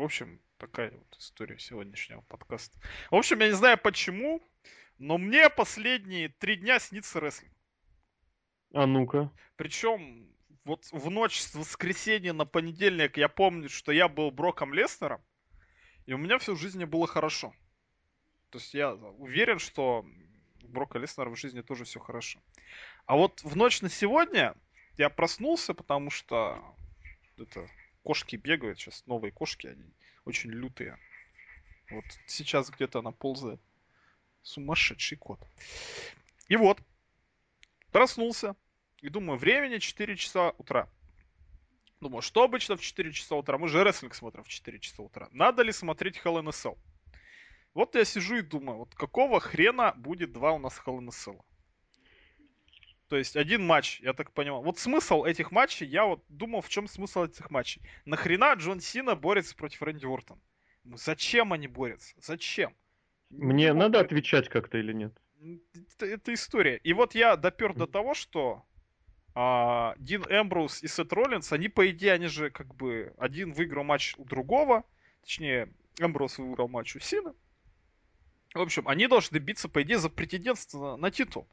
В общем, такая вот история сегодняшнего подкаста. В общем, я не знаю почему, но мне последние три дня снится рестлинг. А ну-ка. Причем вот в ночь с воскресенья на понедельник я помню, что я был Броком Леснером, и у меня всю жизнь было хорошо. То есть я уверен, что у Брока Леснера в жизни тоже все хорошо. А вот в ночь на сегодня я проснулся, потому что это кошки бегают, сейчас новые кошки, они очень лютые. Вот сейчас где-то она ползает. Сумасшедший кот. И вот, проснулся. И думаю, времени 4 часа утра. Думаю, что обычно в 4 часа утра? Мы же рестлинг смотрим в 4 часа утра. Надо ли смотреть Hell in a Cell? Вот я сижу и думаю, вот какого хрена будет два у нас Hell in a Cell? То есть один матч, я так понимаю. Вот смысл этих матчей, я вот думал, в чем смысл этих матчей. Нахрена Джон Сина борется против Рэнди Ортон? Зачем они борются? Зачем? Мне ну, надо это... отвечать как-то или нет? Это, это история. И вот я допер до того, что а, Дин Эмброуз и Сет Роллинс, они, по идее, они же как бы один выиграл матч у другого. Точнее, Эмброуз выиграл матч у Сина. В общем, они должны биться, по идее, за претендентство на, на титул.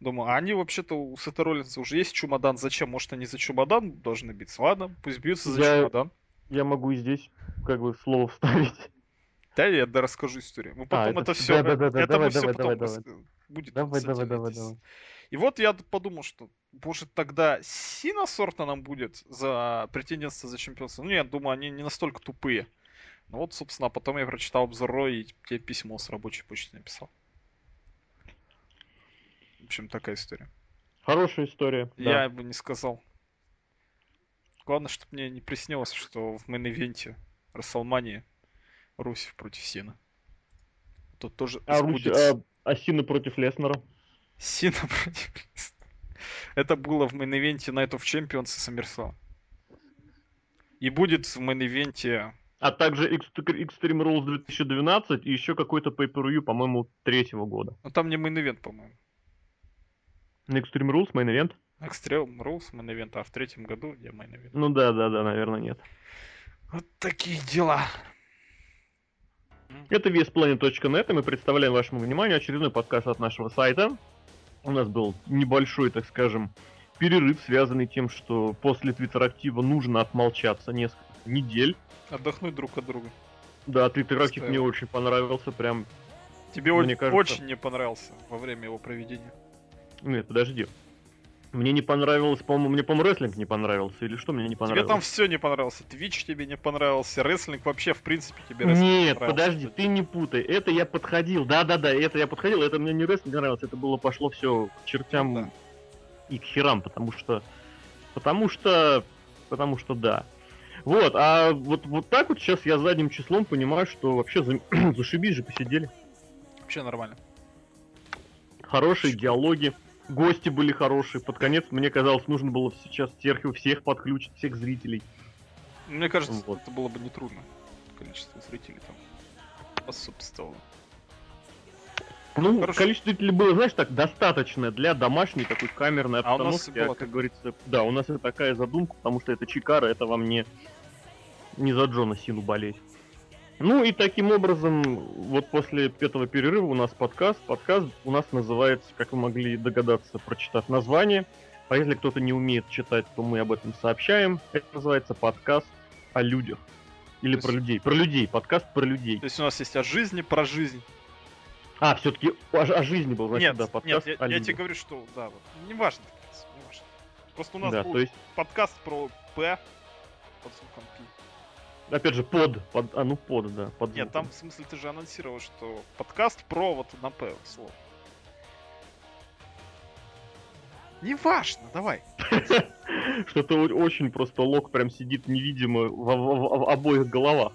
Думаю, а они вообще-то у Сета Роллинса уже есть чемодан. Зачем? Может, они за чемодан должны биться? Ладно, пусть бьются за я, чемодан. Я могу и здесь как бы слово вставить. Да, я да, расскажу историю. Мы потом а, это, это все... Да, да, да, это давай, мы давай, все давай, потом давай, будет. Давай, давай, давай, давай. И вот я подумал, что, может, тогда Сина нам будет за претендентство за чемпионство. Ну, я думаю, они не настолько тупые. Ну вот, собственно, а потом я прочитал обзор и тебе письмо с рабочей почты написал общем, такая история. Хорошая история. Я да. бы не сказал. Главное, чтобы мне не приснилось, что в main event е Рестлмании Русев против Сины. Тут тоже а, Русь, а, а Сина против Леснера? Сина против Леснера. Это было в main event е Night of Champions и SummerSlam. И будет в main event е... А также Extreme Rules 2012 и еще какой-то pay per по-моему, третьего года. Ну там не main event, по-моему. Extreme Rules Main Event? Extreme Rules Main Event, а в третьем году я Main Event. Ну да, да, да, наверное, нет. Вот такие дела. Это VSPlanet.net, и мы представляем вашему вниманию очередной подкаст от нашего сайта. У нас был небольшой, так скажем, перерыв, связанный тем, что после Твиттер-актива нужно отмолчаться несколько недель. Отдохнуть друг от друга. Да, Твиттер-актив мне очень понравился, прям... Тебе мне кажется... очень не понравился во время его проведения. Нет, подожди. Мне не понравилось, по-моему, мне, по-моему, рестлинг не понравился. Или что мне не понравилось? Тебе там все не понравился. Твич тебе не понравился. Рестлинг вообще, в принципе, тебе Нет, не подожди, ты не путай. Это я подходил. Да-да-да, это я подходил. Это мне не рестлинг нравился. Это было пошло все к чертям да. и к херам, потому что... Потому что... Потому что да. Вот, а вот, вот так вот сейчас я задним числом понимаю, что вообще за... зашибись же посидели. Вообще нормально. Хорошие диалоги гости были хорошие. Под конец, мне казалось, нужно было сейчас всех, всех подключить, всех зрителей. Мне кажется, вот. это было бы нетрудно. Количество зрителей там способствовало. Ну, Хорошо. количество зрителей было, знаешь, так, достаточно для домашней такой камерной обстановки. А у нас была, как говорится, да, у нас это такая задумка, потому что это Чикара, это вам не, не за Джона Сину болеть. Ну и таким образом, вот после этого перерыва у нас подкаст. Подкаст у нас называется, как вы могли догадаться, прочитав название. А если кто-то не умеет читать, то мы об этом сообщаем. Это называется подкаст о людях. Или то про есть... людей. Про людей. Подкаст про людей. То есть у нас есть о жизни, про жизнь. А, все-таки о, о жизни был, значит, нет, да, подкаст нет, я, я тебе говорю, что, да, вот, неважно, неважно. Просто у нас да, был есть... подкаст про П под звуком Пи. Опять же, под, под, а ну под, да. Под Нет, там в смысле ты же анонсировал, что подкаст про вот на П слово. Неважно, давай. Что-то очень просто лог прям сидит невидимо в, в, в обоих головах.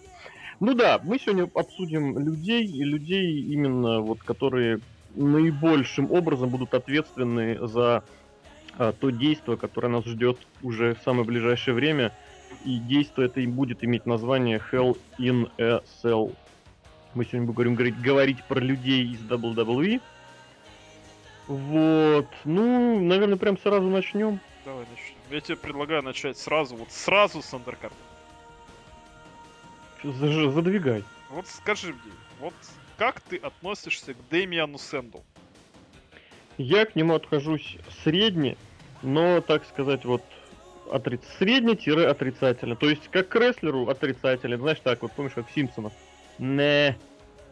Ну да, мы сегодня обсудим людей, и людей именно вот, которые наибольшим образом будут ответственны за а, то действие, которое нас ждет уже в самое ближайшее время – и действие это и будет иметь название Hell in a Cell. Мы сегодня будем говорить, говорить про людей из WWE. Вот. Ну, наверное, прям сразу начнем. Давай начнем. Я тебе предлагаю начать сразу, вот сразу с андеркарта. задвигай. Вот скажи мне, вот как ты относишься к Дэмиану Сэнду? Я к нему отношусь средне, но, так сказать, вот отриц... средне-отрицательно. То есть, как к рестлеру отрицательно. Знаешь, так вот, помнишь, как в? Не.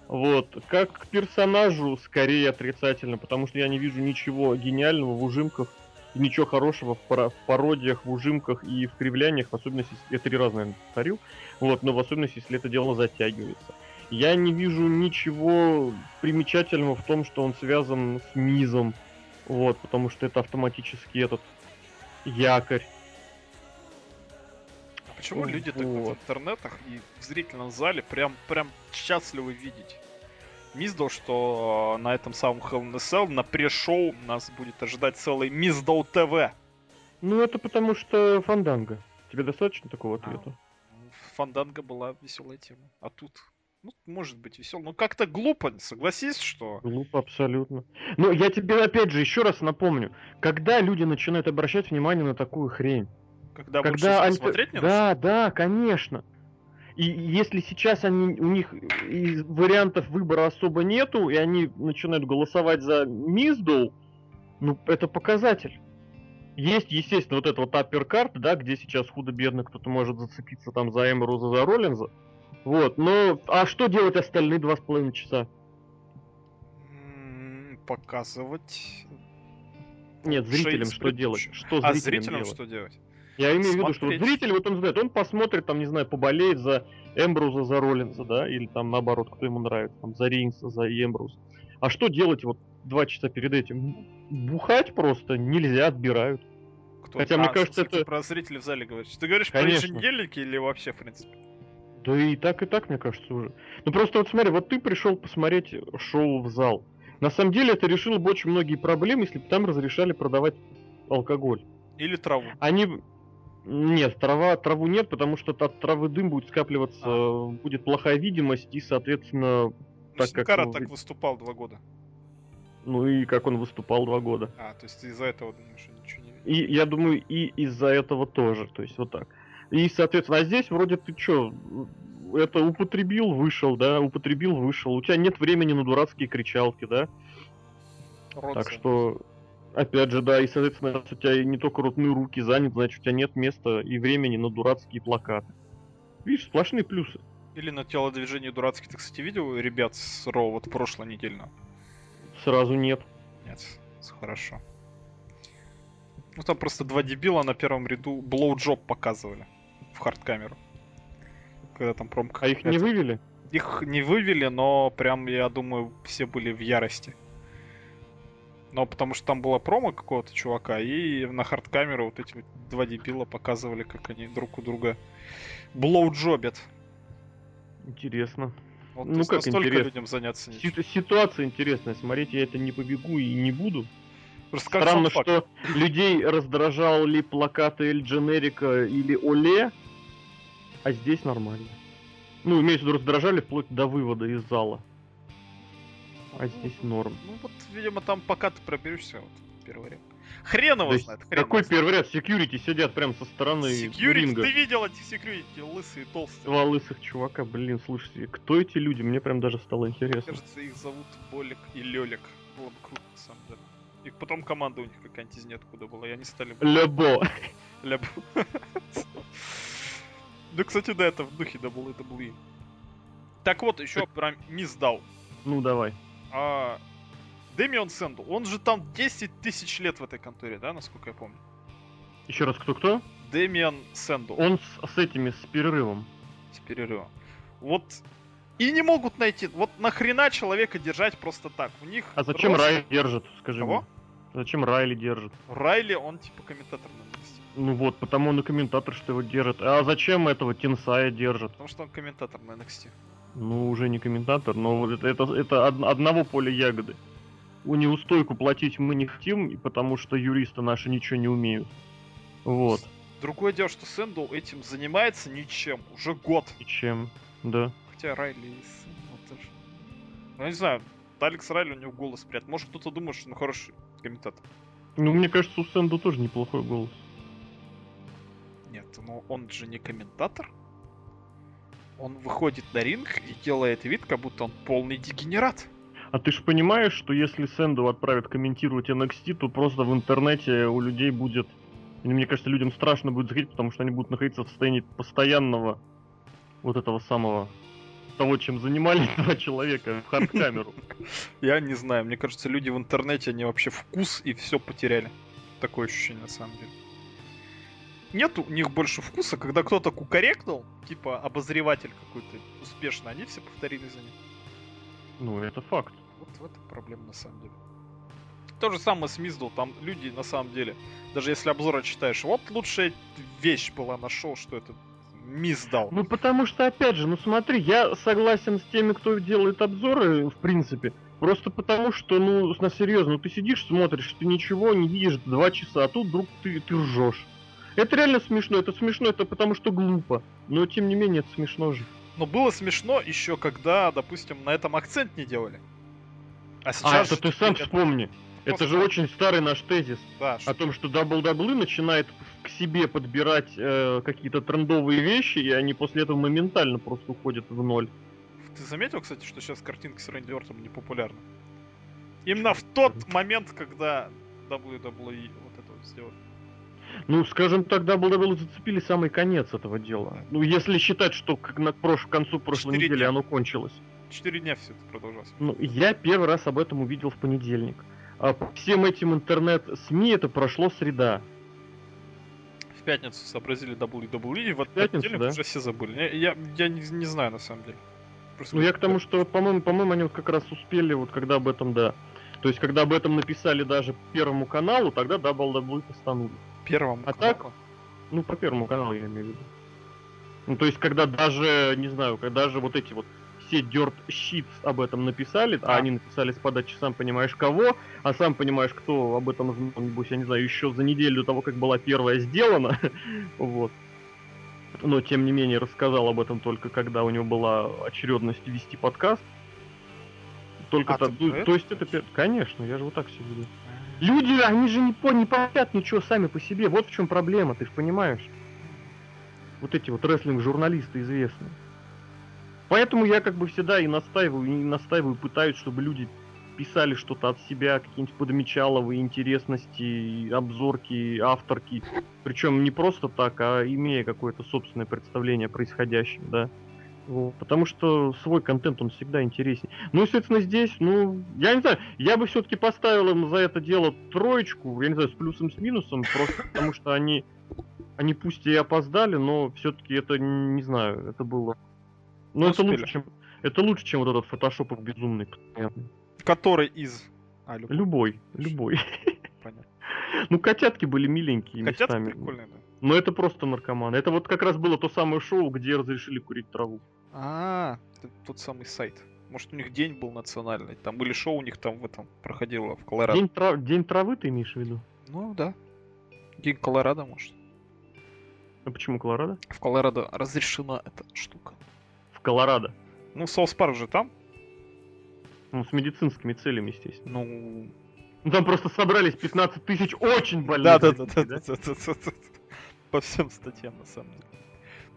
Вот. Как к персонажу скорее отрицательно, потому что я не вижу ничего гениального в ужимках, ничего хорошего в, пар... в пародиях, в ужимках и в кривляниях, в особенности, я три раза, наверное, повторил, вот, но в особенности, если это дело затягивается. Я не вижу ничего примечательного в том, что он связан с Мизом, вот, потому что это автоматически этот якорь. А почему люди так в интернетах и в зрительном зале прям, прям счастливы видеть? Миздал, что на этом самом Hell in a Cell на пресс-шоу нас будет ожидать целый Миздал ТВ. Ну, это потому что Фанданга. Тебе достаточно такого а, ответа? А, Фанданга была веселая тема. А тут ну, может быть, весел. Но как-то глупо, согласись, что... Глупо, абсолютно. Но я тебе опять же еще раз напомню, когда люди начинают обращать внимание на такую хрень? Когда, когда они... смотреть не Да, да, конечно. И если сейчас они, у них вариантов выбора особо нету, и они начинают голосовать за Миздоу, ну, это показатель. Есть, естественно, вот эта вот апперкарт, да, где сейчас худо-бедно кто-то может зацепиться там за Эмеруза, за Роллинза. Вот, но а что делать остальные два с половиной часа? Показывать. Нет, зрителям что делать? Что а зрителям делать? что делать? Я имею в виду, что вот зритель, вот он знает, он посмотрит, там, не знаю, поболеет за Эмбруза, за Роллинза, да, или там наоборот, кто ему нравится, там, за Рейнса, за Эмбруз. А что делать вот два часа перед этим? Бухать просто нельзя, отбирают. Кто? Хотя, а, мне кажется, это... про зрителей в зале говоришь. Ты говоришь Конечно. про еженедельники или вообще, в принципе? Да и так, и так, мне кажется, уже. Ну просто вот смотри, вот ты пришел посмотреть шоу в зал. На самом деле это решило бы очень многие проблемы, если бы там разрешали продавать алкоголь. Или траву. Они... Нет, трава, траву нет, потому что от травы дым будет скапливаться, а. будет плохая видимость, и, соответственно, так как... Кара так выступал два года. Ну и как он выступал два года. А, то есть из-за этого думаешь, ничего не И я думаю, и из-за этого тоже. То есть вот так. И, соответственно, а здесь вроде ты что, это употребил, вышел, да, употребил, вышел. У тебя нет времени на дурацкие кричалки, да? Рот так что, опять же, да, и, соответственно, у тебя не только ротные руки заняты, значит, у тебя нет места и времени на дурацкие плакаты. Видишь, сплошные плюсы. Или на телодвижение дурацкие. Ты, кстати, видел ребят с Raw вот прошлой недельно? Сразу нет. Нет, хорошо. Ну там просто два дебила на первом ряду blowjob показывали в хардкамеру. Когда там промка. А их не вывели? Их не вывели, но прям, я думаю, все были в ярости. Но потому что там была промо какого-то чувака, и на хардкамеру вот эти вот два дебила показывали, как они друг у друга блоуджобят. Интересно. Вот, ну как интересно. людям заняться нечем. Ситуация интересная. Смотреть я это не побегу и не буду. Просто Странно, что людей раздражал ли плакаты Эль Дженерика или Оле, а здесь нормально. Ну, имеется в виду, раздражали вплоть до вывода из зала. А здесь норм. Ну вот, видимо, там пока ты проберешься, вот, первый ряд. Хрен его знает, хрен Какой первый ряд? Секьюрити сидят прям со стороны Security, ринга. ты видел эти секьюрити, лысые, толстые. Два лысых чувака, блин, слушайте, кто эти люди? Мне прям даже стало интересно. Кажется, их зовут Болик и Лёлик. Было бы круто, на самом деле. И потом команда у них какая-нибудь из ниоткуда была, и они стали... Лебо. Лебо. Ну, кстати, да, это в духе WWE. Так вот, еще про Мисс Дау. Ну, давай. А, Дэмиен Сэндоу, он же там 10 тысяч лет в этой конторе, да, насколько я помню? Еще раз, кто-кто? Дэмиен Сэндоу. Он с, с этими, с перерывом. С перерывом. Вот и не могут найти. Вот нахрена человека держать просто так? У них. А зачем рост... Райли держит, скажи Кого? мне? Зачем Райли держит? Райли, он типа комментатор на месте. Ну вот, потому он и комментатор, что его держит. А зачем этого Тенсая держит? Потому что он комментатор на NXT. Ну, уже не комментатор, но вот это, это, это одного поля ягоды. У неустойку платить мы не хотим, потому что юристы наши ничего не умеют. Вот. Другое дело, что Сэндл этим занимается ничем. Уже год. Ничем, да хотя Райли ну, тоже... Ну, не знаю, Алекс Райли у него голос приятный. Может, кто-то думает, что он хороший комментатор. Ну, мне кажется, у Сэнду тоже неплохой голос. Нет, но он же не комментатор. Он выходит на ринг и делает вид, как будто он полный дегенерат. А ты же понимаешь, что если Сэнду отправят комментировать NXT, то просто в интернете у людей будет... Мне кажется, людям страшно будет заходить, потому что они будут находиться в состоянии постоянного вот этого самого того, чем занимались два человека в хардкамеру. Я не знаю, мне кажется, люди в интернете, они вообще вкус и все потеряли. Такое ощущение на самом деле. Нет у них больше вкуса, когда кто-то кукарекнул, типа обозреватель какой-то успешно, они все повторили за ним. Ну, это факт. Вот в этом проблема на самом деле. То же самое с Миздл, там люди на самом деле, даже если обзоры читаешь, вот лучшая вещь была на шоу, что это мисс дал. Ну потому что, опять же, ну смотри, я согласен с теми, кто делает обзоры, в принципе. Просто потому что, ну, на серьезно, ну ты сидишь, смотришь, ты ничего не видишь два часа, а тут вдруг ты, ты ржешь. Это реально смешно, это смешно, это потому что глупо. Но тем не менее, это смешно же. Но было смешно еще, когда, допустим, на этом акцент не делали. А, а сейчас... А, это ты сам это... вспомни. Это же очень старый наш тезис да, о том, что WWE начинает к себе подбирать э, какие-то трендовые вещи, и они после этого моментально просто уходят в ноль. Ты заметил, кстати, что сейчас картинки с Рэнди Ортом не популярны? Именно в тот момент, когда WWE вот это вот сделали. Ну, скажем так, WWE зацепили самый конец этого дела. Ну, если считать, что как на прош... к концу прошлой недели дня. оно кончилось. Четыре дня все это продолжалось. Ну, я первый раз об этом увидел в понедельник. А по всем этим интернет-СМИ это прошло среда. В пятницу сообразили WWE, и в пятницу, да? уже все забыли. Я, я, я не, не знаю, на самом деле. Просто ну, я к тому, что, по-моему, по-моему, они вот как раз успели, вот когда об этом, да. То есть, когда об этом написали даже Первому каналу, тогда WWE постанули. Первому а каналу? так, ну, по Первому каналу я имею в виду. Ну, то есть, когда даже, не знаю, когда даже вот эти вот все Dirt Sheets об этом написали, а они написали с подачи сам понимаешь кого, а сам понимаешь, кто об этом знал, небось, я не знаю, еще за неделю до того, как была первая сделана, вот. Но, тем не менее, рассказал об этом только когда у него была очередность вести подкаст. Только а, то, ну, то есть это, конечно, я же вот так все веду. Люди, они же не, по, не понят ничего сами по себе. Вот в чем проблема, ты же понимаешь. Вот эти вот рестлинг-журналисты известные. Поэтому я как бы всегда и настаиваю, и настаиваю, пытаюсь, чтобы люди писали что-то от себя, какие-нибудь подмечаловые интересности, обзорки, авторки. Причем не просто так, а имея какое-то собственное представление о происходящем, да. Вот, потому что свой контент, он всегда интереснее. Ну, естественно, здесь, ну, я не знаю, я бы все-таки поставил им за это дело троечку, я не знаю, с плюсом, с минусом, просто потому что они, они пусть и опоздали, но все-таки это, не знаю, это было ну, это лучше, чем, это лучше, чем вот этот фотошопов безумный постоянный. Который из... А, любой. Любой, любой. Понятно. Ну, котятки были миленькие Котятки местами. прикольные, да. Но это просто наркоманы. Это вот как раз было то самое шоу, где разрешили курить траву. А, это тот самый сайт. Может, у них день был национальный. Там были шоу у них там в этом проходило в Колорадо. День, трав... день травы ты имеешь в виду? Ну да. День Колорадо, может. А почему Колорадо? В Колорадо разрешена эта штука. Колорадо. Ну, Соус Парк же там. Ну, с медицинскими целями, естественно. Ну... ну там просто собрались 15 тысяч очень больных. Да, да, да, да, да, да, По всем статьям, на самом деле.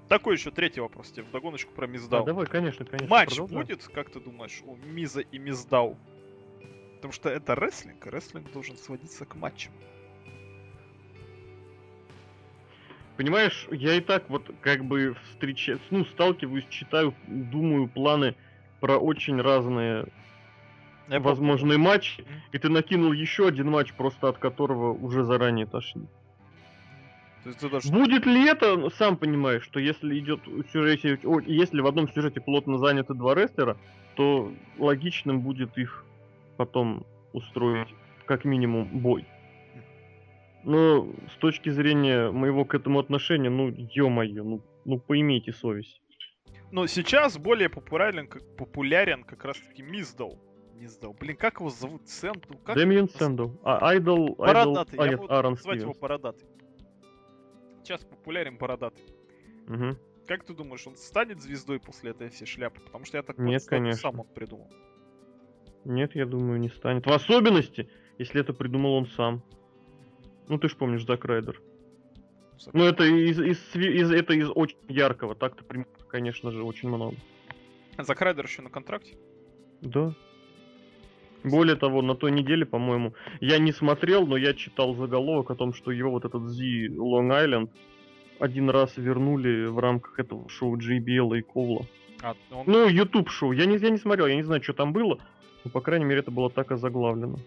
Такой еще третий вопрос тебе, вдогоночку про Миздау. А, давай, конечно, конечно. Матч продолжай. будет, как ты думаешь, у Миза и Миздау? Потому что это рестлинг, а рестлинг должен сводиться к матчам. Понимаешь, я и так вот как бы встречаюсь, ну, сталкиваюсь, читаю, думаю планы про очень разные я возможные помню. матчи, и ты накинул еще один матч, просто от которого уже заранее тошнит. Даже... Будет ли это, сам понимаешь, что если идет сюжете, если в одном сюжете плотно заняты два рестлера, то логичным будет их потом устроить как минимум бой. Но с точки зрения моего к этому отношения, ну, ё-моё, ну, ну поимейте совесть. Но сейчас более популярен как, популярен как раз таки Миздоу. Миздоу. Блин, как его зовут? Сэндоу? Как Дэмиен Сэндоу. А, Айдол... Бородатый. А, нет, буду Аарон звать его Бородатый. Сейчас популярен Бородатый. Угу. Как ты думаешь, он станет звездой после этой всей шляпы? Потому что я так Нет, конечно. сам он придумал. Нет, я думаю, не станет. В особенности, если это придумал он сам. Ну ты ж помнишь Зак Райдер. Ну, это из, из, из, это из очень яркого. Так-то, конечно же, очень много. Зак Райдер еще на контракте? Да. Более того, на той неделе, по-моему, я не смотрел, но я читал заголовок о том, что его вот этот Z Long Island один раз вернули в рамках этого шоу JBL и Ковла. А, он... Ну, YouTube шоу. Я не, я не смотрел, я не знаю, что там было, но, по крайней мере, это было так озаглавлено.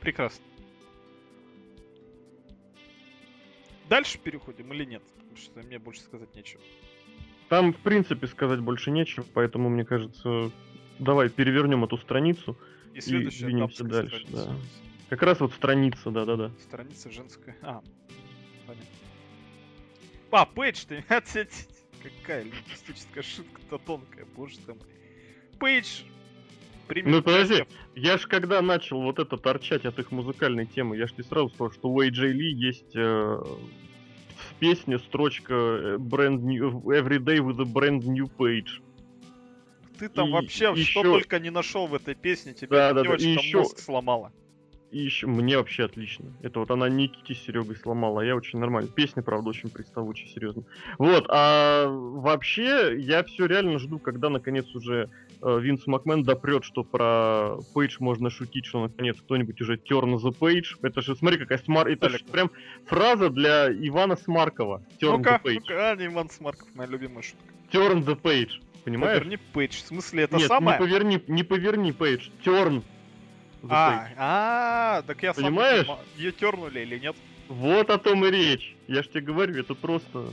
Прекрасно. Дальше переходим или нет? Потому что мне больше сказать нечего. Там, в принципе, сказать больше нечего, поэтому, мне кажется, давай перевернем эту страницу и, и двинемся дальше. Да. Как раз вот страница, да-да-да. Страница женская. А, понятно. А, Пейдж ты. Какая лингвистическая шутка-то тонкая, боже ты мой. Пейдж ну подожди, я ж когда начал вот это торчать от их музыкальной темы, я ж не сразу сказал, что у AJ Lee есть э, в песне строчка э, brand new, Every day with a brand new page. Ты там и вообще еще... что только не нашел в этой песне, тебе да, да, да. И еще... мозг сломала. И еще мне вообще отлично. Это вот она Никите с Серегой сломала, а я очень нормально. Песня, правда, очень приставучая, серьезно. Вот, а вообще я все реально жду, когда наконец уже э, Винс Макмен допрет, что про Пейдж можно шутить, что наконец кто-нибудь уже turn the page. Это же, смотри, какая смар... Это же прям фраза для Ивана Смаркова. Turn ну-ка, the page. Ну-ка, а, не Иван Смарков, моя любимая шутка. Turn the page. Понимаешь? Поверни пейдж. В смысле, это Нет, самое? не поверни, не поверни пейдж. Turn а, а, так я Понимаешь? сам ее тернули или нет? Вот о том и речь. Я ж тебе говорю, это просто...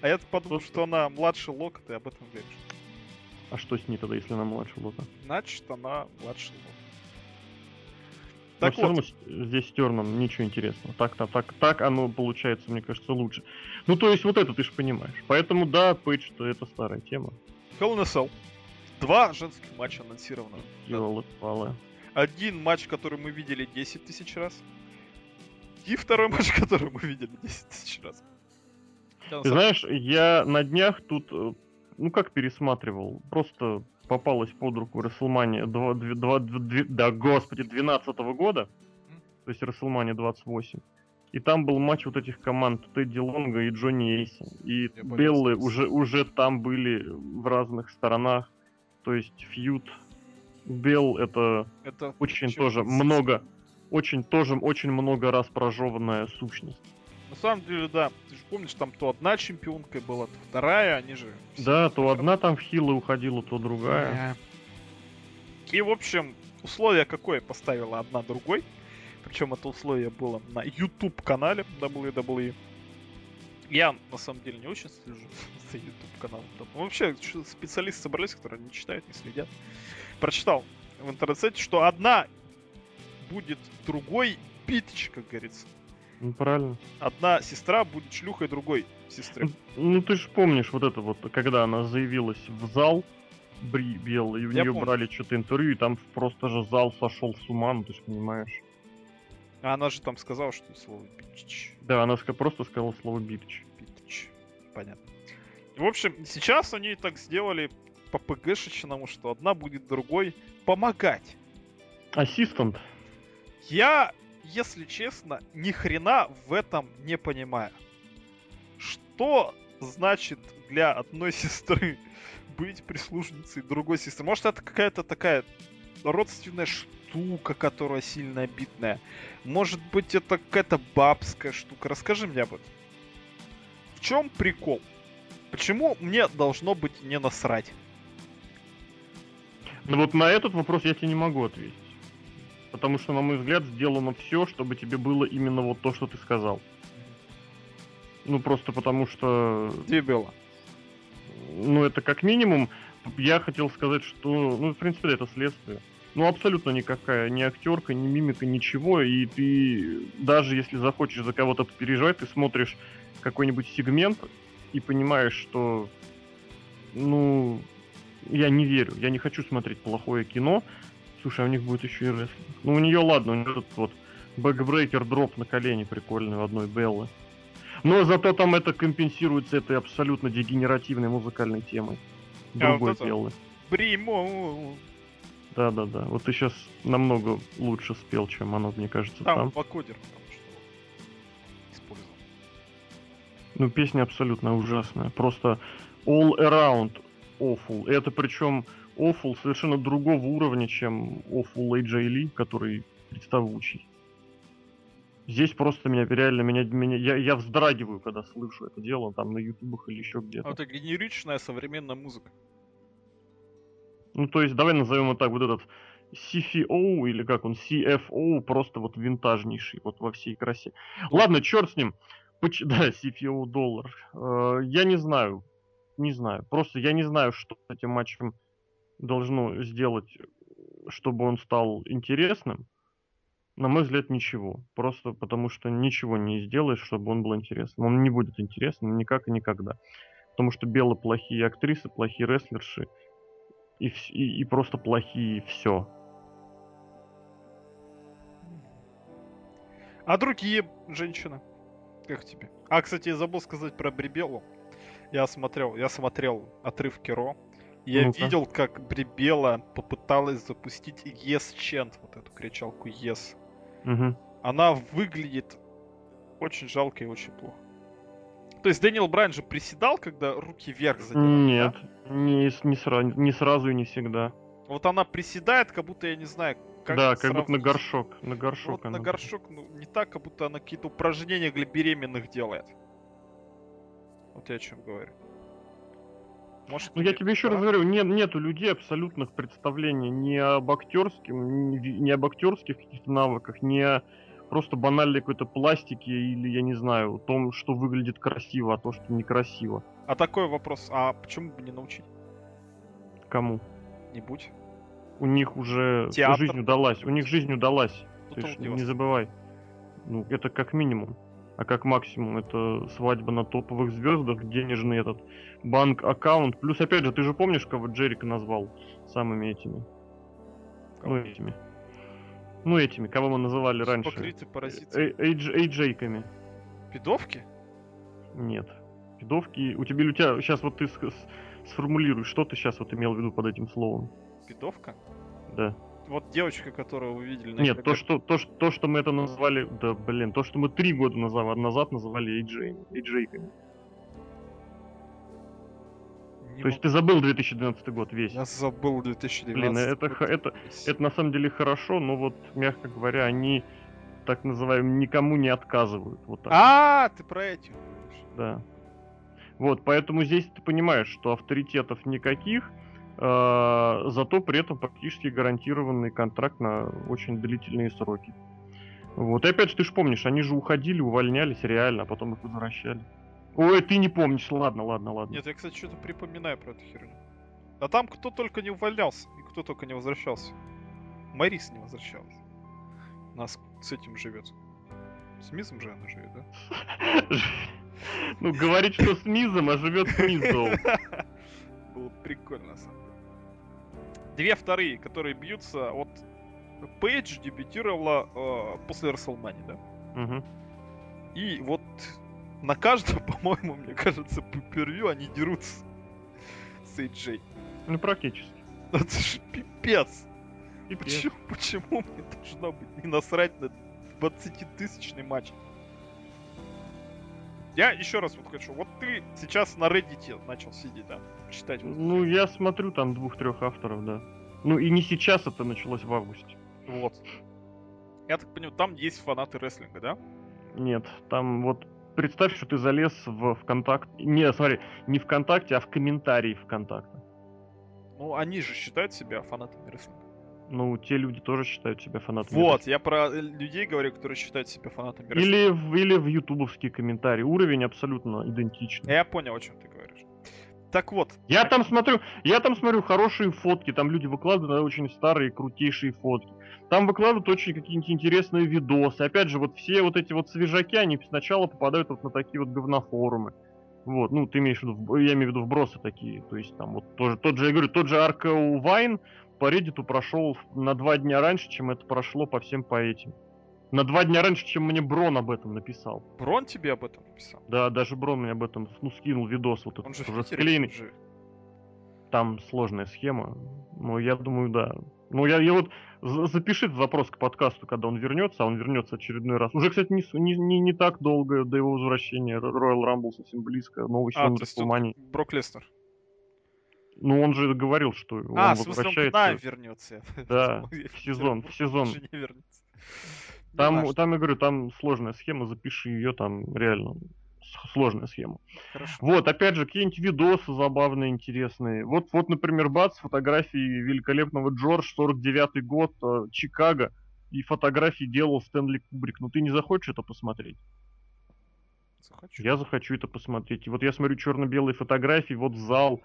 А я подумал, просто... что она младше Лока, ты об этом веришь. А что с ней тогда, если она младше Лока? Значит, она младше Лока. Так Но вот. все равно здесь с Терном ничего интересного. Так-то, так, так оно получается, мне кажется, лучше. Ну, то есть вот это ты же понимаешь. Поэтому, да, Пейдж, что это старая тема. Hell in a Cell. Два женских матча анонсировано. Ёлы-палы. Один матч, который мы видели 10 тысяч раз. И второй матч, который мы видели 10 тысяч раз. Ты знаешь, я на днях тут, э, ну как пересматривал, просто попалась под руку WrestleMania 2, 2, 2, 2, да господи, 12 года, то есть WrestleMania 28. И там был матч вот этих команд Тедди Лонга и Джонни Эйси. И Я Беллы уже, уже там были в разных сторонах. То есть фьюд Бел это, это очень тоже много, очень тоже очень много раз прожеванная сущность. На самом деле, да. Ты же помнишь, там то одна чемпионка была, то вторая, они же... Да, то одна там в хилы уходила, то другая. И, в общем, условие какое поставила одна другой. Причем это условие было на YouTube канале WWE. Я, на самом деле, не очень слежу за YouTube каналом. Вообще, специалисты собрались, которые не читают, не следят прочитал в интернете, что одна будет другой битч, как говорится. Ну, правильно. Одна сестра будет шлюхой другой сестры. Ну, ну ты же помнишь вот это вот, когда она заявилась в зал, Бри Белла, и у нее брали что-то интервью, и там просто же зал сошел с ума, ну ты же понимаешь. А она же там сказала, что слово битч. Да, она просто сказала слово битч. Битч. Понятно. В общем, сейчас они так сделали по ПГшечному, что одна будет другой помогать. Ассистент. Я, если честно, ни хрена в этом не понимаю. Что значит для одной сестры быть прислужницей другой сестры? Может, это какая-то такая родственная штука, которая сильно обидная? Может быть, это какая-то бабская штука? Расскажи мне об этом. В чем прикол? Почему мне должно быть не насрать? Ну вот на этот вопрос я тебе не могу ответить. Потому что, на мой взгляд, сделано все, чтобы тебе было именно вот то, что ты сказал. Ну, просто потому что... Дебила. Ну, это как минимум. Я хотел сказать, что, ну, в принципе, это следствие. Ну, абсолютно никакая, ни актерка, ни мимика, ничего. И ты, даже если захочешь за кого-то переживать, ты смотришь какой-нибудь сегмент и понимаешь, что, ну, я не верю. Я не хочу смотреть плохое кино. Слушай, а у них будет еще и рестлинг. Ну, у нее, ладно, у нее этот вот backbreaker drop на колени прикольный у одной Беллы. Но зато там это компенсируется этой абсолютно дегенеративной музыкальной темой. Другой а вот Беллы. Примо. Да-да-да. Вот ты сейчас намного лучше спел, чем оно, мне кажется, там. Там вокодер, Ну, песня абсолютно ужасная. Просто all around awful. Это причем awful совершенно другого уровня, чем awful AJ Lee, который представучий. Здесь просто меня реально меня, меня я, я вздрагиваю, когда слышу это дело там на ютубах или еще где-то. А это генеричная современная музыка. Ну, то есть, давай назовем вот так, вот этот CFO, или как он, CFO, просто вот винтажнейший, вот во всей красе. Ладно, черт с ним. Поч... Да, CFO доллар. Э, я не знаю, не знаю. Просто я не знаю, что с этим матчем должно сделать, чтобы он стал интересным. На мой взгляд, ничего. Просто потому что ничего не сделаешь, чтобы он был интересным. Он не будет интересным никак и никогда. Потому что Бело плохие актрисы, плохие рестлерши и, и, и просто плохие все. А другие женщины? Как тебе? А, кстати, я забыл сказать про Брибелу. Я смотрел, я смотрел отрывки Ро. Я ну видел, как Брибела попыталась запустить Yes Chant, вот эту кричалку Yes. Угу. Она выглядит очень жалко и очень плохо. То есть Дэниел Брайан же приседал, когда руки вверх задирал? Нет, да? не, не, сра- не сразу и не всегда. Вот она приседает, как будто, я не знаю, как Да, как будто на горшок. На горшок вот она. на горшок, ну, не так, как будто она какие-то упражнения для беременных делает. Вот я о чем говорю. Может, ну, я тебе еще раз говорю, нет, нету людей абсолютных представлений ни об актерском, ни, ни об актерских каких-то навыках, ни о просто банальной какой-то пластике или, я не знаю, том, что выглядит красиво, а то, что некрасиво. А такой вопрос, а почему бы не научить? Кому? Не будь. У них уже Театр. жизнь удалась, у них жизнь удалась. Ты не забывай. Ну, это как минимум а как максимум это свадьба на топовых звездах, денежный этот банк-аккаунт. Плюс, опять же, ты же помнишь, кого Джерика назвал самыми этими? Кого? Ну, этими. Ну, этими, кого мы называли раньше. Покрыты паразиты. Эйджейками. Пидовки? Нет. Пидовки... У тебя, у тебя... Сейчас вот ты сформулируй, что ты сейчас вот имел в виду под этим словом. Пидовка? Да вот девочка, которую вы видели на Нет, то что, то, что, то, что мы это назвали, да, блин, то, что мы три года назад, назад называли AJ-ками. Не то есть ты забыл 2012 год весь. Я забыл 2012 Блин, это, год. Это, это, это на самом деле хорошо, но вот, мягко говоря, они, так называемым, никому не отказывают. Вот так. А, ты про эти. Да. Вот, поэтому здесь ты понимаешь, что авторитетов никаких, Э, зато при этом практически гарантированный контракт на очень длительные сроки. Вот, и опять же, ты же помнишь, они же уходили, увольнялись реально, а потом их возвращали. Ой, ты не помнишь, ладно, ладно, ладно. Нет, я, кстати, что-то припоминаю про эту херню. А там кто только не увольнялся, и кто только не возвращался. Марис не возвращалась. Нас с этим живет. С Мизом же она живет, да? Ну, говорит, что с Мизом, а живет с Мизом. Было прикольно, на самом две вторые, которые бьются, вот Пейдж дебютировала э, после Расселмани, да? Угу. И вот на каждом, по-моему, мне кажется, по первью они дерутся с AJ. Ну, практически. Это же пипец. пипец. Почему, почему мне должно быть не насрать на 20-тысячный матч? Я еще раз вот хочу. Вот ты сейчас на Reddit начал сидеть там, читать. Вот ну, я смотрю там двух-трех авторов, да. Ну и не сейчас это началось в августе. Вот. Я так понимаю, там есть фанаты рестлинга, да? Нет, там вот представь, что ты залез в ВКонтакте. Не, смотри, не ВКонтакте, а в комментарии ВКонтакте. Ну, они же считают себя фанатами рестлинга. Ну, те люди тоже считают себя фанатами. Вот, я про людей говорю, которые считают себя фанатами. Или в, или в ютубовские комментарии. Уровень абсолютно идентичный. Я понял, о чем ты говоришь. Так вот. Я там смотрю, я там смотрю хорошие фотки, там люди выкладывают очень старые, крутейшие фотки. Там выкладывают очень какие-нибудь интересные видосы. Опять же, вот все вот эти вот свежаки, они сначала попадают вот на такие вот говнофорумы. Вот, ну, ты имеешь в виду, я имею в виду вбросы такие, то есть там вот тоже, тот же, я говорю, тот же Аркео Вайн, по Reddit прошел на два дня раньше, чем это прошло по всем по этим. На два дня раньше, чем мне Брон об этом написал. Брон тебе об этом написал? Да, даже Брон мне об этом ну, скинул видос вот этот. Он же уже склеенный. Там сложная схема. Но я думаю, да. Ну, я, я вот запиши этот запрос к подкасту, когда он вернется, а он вернется очередной раз. Уже, кстати, не, не, не, не так долго до его возвращения. Royal Rumble совсем близко, новый а, Расселмании. Брок Лестер. Ну, он же говорил, что он а, возвращается. А, в смысле, он к вернется. Да, в сезон, в сезон. Там, там, я говорю, там сложная схема, запиши ее, там реально сложная схема. Хорошо. Вот, опять же, какие-нибудь видосы забавные, интересные. Вот, вот, например, бац, фотографии великолепного Джордж, 49-й год, э, Чикаго, и фотографии делал Стэнли Кубрик. Ну ты не захочешь это посмотреть? Захочу. Я захочу это посмотреть. И вот я смотрю черно-белые фотографии, вот зал,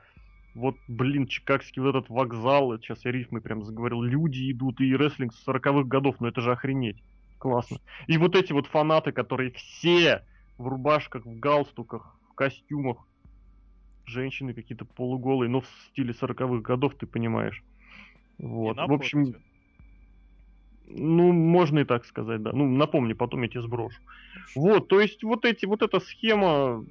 вот, блин, чикагский вот этот вокзал, сейчас я рифмы прям заговорил, люди идут, и рестлинг с 40-х годов, ну это же охренеть. Классно. И вот эти вот фанаты, которые все в рубашках, в галстуках, в костюмах. Женщины какие-то полуголые, но в стиле 40-х годов, ты понимаешь. Вот. В общем, ну, можно и так сказать, да. Ну, напомни, потом я тебе сброшу. Вот, то есть вот эти, вот эта схема,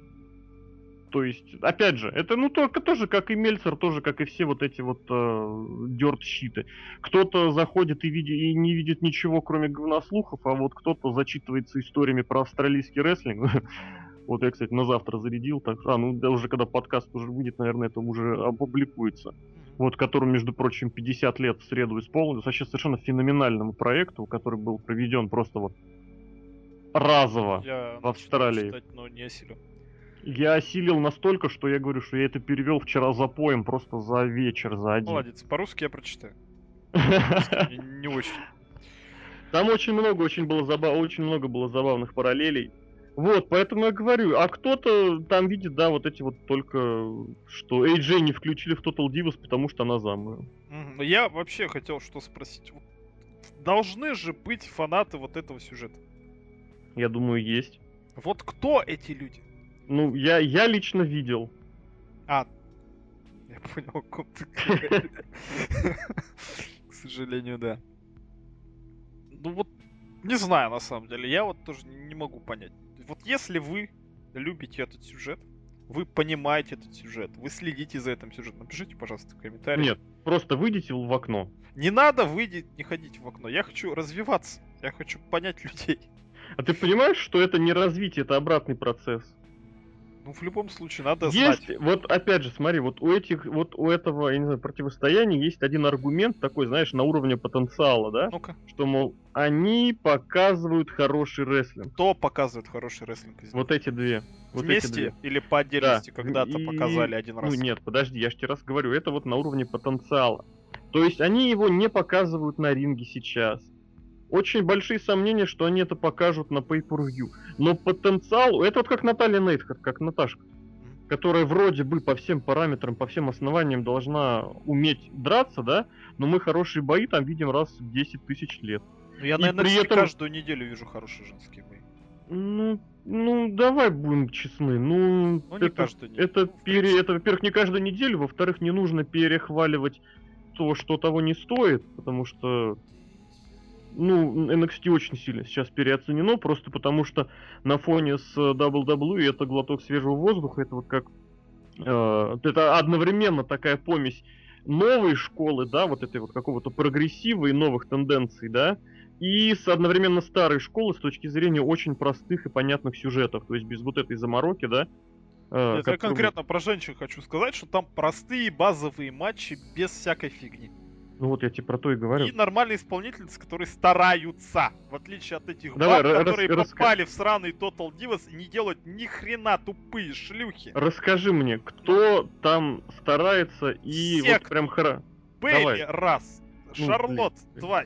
то есть, опять же, это ну только тоже как и Мельцер, тоже как и все вот эти вот э, дерт-щиты. Кто-то заходит и, види, и не видит ничего, кроме говнослухов, а вот кто-то зачитывается историями про австралийский рестлинг. Вот я, кстати, на завтра зарядил, так, а, ну, да, уже когда подкаст уже выйдет, наверное, это уже опубликуется. Вот, которому, между прочим, 50 лет в среду исполнилось, вообще совершенно феноменальному проекту, который был проведен просто вот разово я в Австралии. Читать, но не осилю. Я осилил настолько, что я говорю, что я это перевел вчера за поем, просто за вечер, за один. Молодец, по-русски я прочитаю. Не очень. Там очень много, очень было забав... очень много было забавных параллелей. Вот, поэтому я говорю, а кто-то там видит, да, вот эти вот только, что AJ не включили в Total Divas, потому что она замужем. Я вообще хотел что спросить. Должны же быть фанаты вот этого сюжета. Я думаю, есть. Вот кто эти люди? Ну, я, я лично видел. А, я понял, о ком ты К сожалению, да. Ну вот, не знаю, на самом деле. Я вот тоже не могу понять. Вот если вы любите этот сюжет, вы понимаете этот сюжет, вы следите за этим сюжетом, напишите, пожалуйста, в комментариях. Нет, просто выйдите в окно. Не надо выйти, не ходить в окно. Я хочу развиваться. Я хочу понять людей. А ты понимаешь, что это не развитие, это обратный процесс? Ну, в любом случае, надо есть, знать. Вот опять же, смотри, вот у этих, вот у этого, я не знаю, противостояния есть один аргумент такой, знаешь, на уровне потенциала, да? Ну-ка. Что, мол, они показывают хороший рестлинг. Кто показывает хороший рестлинг? Вот эти две. Вот Вместе эти две. или по отдельности да. когда-то И... показали один раз? Ну нет, подожди, я же тебе раз говорю, это вот на уровне потенциала. То есть они его не показывают на ринге сейчас очень большие сомнения, что они это покажут на Pay-Per-View. Но потенциал... Это вот как Наталья Нейтхард, как Наташка, которая вроде бы по всем параметрам, по всем основаниям должна уметь драться, да? Но мы хорошие бои там видим раз в 10 тысяч лет. Ну, я, наверное, при этом... каждую неделю вижу хорошие женские бои. Ну, ну, давай будем честны. Ну, ну это, это, пере, это, во-первых, не каждую неделю, во-вторых, не нужно перехваливать то, что того не стоит, потому что ну, NXT очень сильно сейчас переоценено, просто потому что на фоне с WWE это глоток свежего воздуха, это вот как... Э, это одновременно такая помесь новой школы, да, вот этой вот какого-то прогрессива и новых тенденций, да, и с одновременно старой школы с точки зрения очень простых и понятных сюжетов, то есть без вот этой замороки, да. Э, Нет, я конкретно про женщин хочу сказать, что там простые базовые матчи без всякой фигни. Ну вот я тебе про то и говорю. И нормальные исполнительницы, которые стараются, в отличие от этих Давай, баб, которые рас... попали в сраный Total Divas и не делают ни хрена тупые шлюхи. Расскажи мне, кто там старается и Все, вот прям хра... Бэйби раз, ну, Шарлотт блин. два,